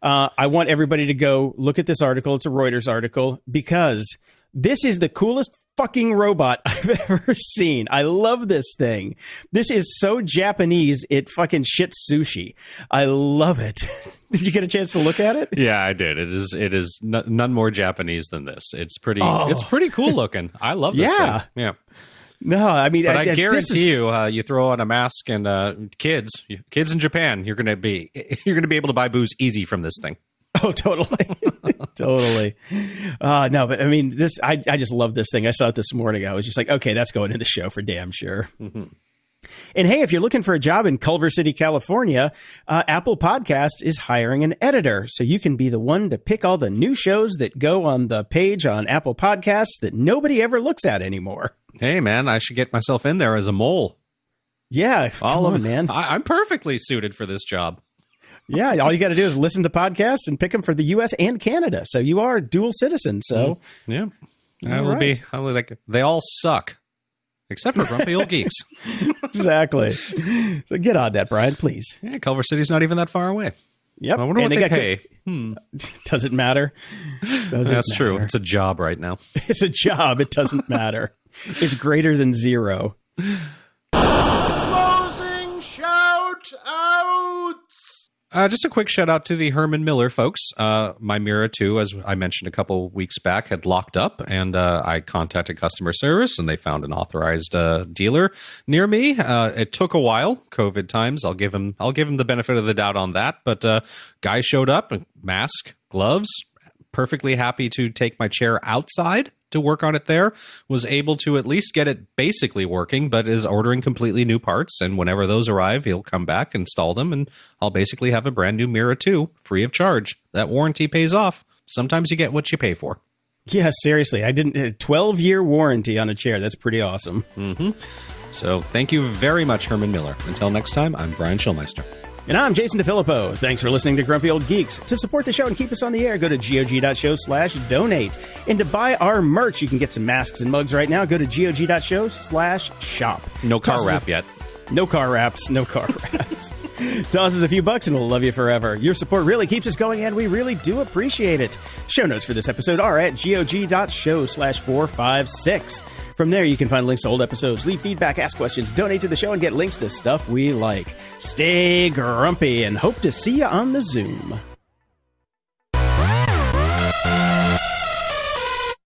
Uh, I want everybody to go look at this article. It's a Reuters article because this is the coolest fucking robot I've ever seen. I love this thing. This is so Japanese, it fucking shits sushi. I love it. Did you get a chance to look at it? Yeah, I did. It is. It is n- none more Japanese than this. It's pretty. Oh. It's pretty cool looking. I love this Yeah. thing. Yeah. No, I mean, But I, this guarantee is- you, uh, you throw on a mask and uh, kids, kids in Japan, you're gonna be you're gonna be able to buy booze easy from this thing. Oh, totally, totally. Uh, no, but I mean, this. I I just love this thing. I saw it this morning. I was just like, okay, that's going in the show for damn sure. And hey, if you're looking for a job in Culver City, California, uh, Apple Podcasts is hiring an editor, so you can be the one to pick all the new shows that go on the page on Apple Podcasts that nobody ever looks at anymore. Hey, man, I should get myself in there as a mole. Yeah, All of on, man. I, I'm perfectly suited for this job. Yeah, all you got to do is listen to podcasts and pick them for the U.S. and Canada. So you are dual citizen. So. Mm, yeah, I All will be. I will like. They all suck, except for grumpy old geeks. exactly. So get on that, Brian, please. Yeah, Culver City's not even that far away. Yep. I wonder what And they, got pay. good- hmm. Does it matter? Doesn't That's true. matter. It's a job right now. It's a job. It doesn't matter. It's greater than zero. Uh, just a quick shout out to the Herman Miller folks. Uh, my Mirra 2, as I mentioned a couple weeks back, had locked up, and uh, I contacted customer service, and they found an authorized uh, dealer near me. Uh, it took a while, COVID times. I'll give him, I'll give him the benefit of the doubt on that. But uh, guy showed up, mask, gloves, perfectly happy to take my chair outside to work on it there was able to at least get it basically working but is ordering completely new parts and whenever those arrive he'll come back install them and i'll basically have a brand new Mirra 2 free of charge that warranty pays off sometimes you get what you pay for Yeah, seriously. I didn't. Uh, a 12 year warranty on a chair. That's pretty awesome. Mm-hmm. so thank you very much herman miller until next time i'm brian schulmeister And I'm Jason DeFilippo. Thanks for listening to Grumpy Old Geeks. To support the show and keep us on the air, go to gog.show slash donate. And to buy our merch, you can get some masks and mugs right now. Go to gog.show slash shop. no car Tosses a- wrap yet No car wraps, no car wraps. Toss us a few bucks and we'll love you forever. Your support really keeps us going and we really do appreciate it. Show notes for this episode are at gog.show slash 456. From there, you can find links to old episodes, leave feedback, ask questions, donate to the show, and get links to stuff we like. Stay grumpy and hope to see you on the Zoom.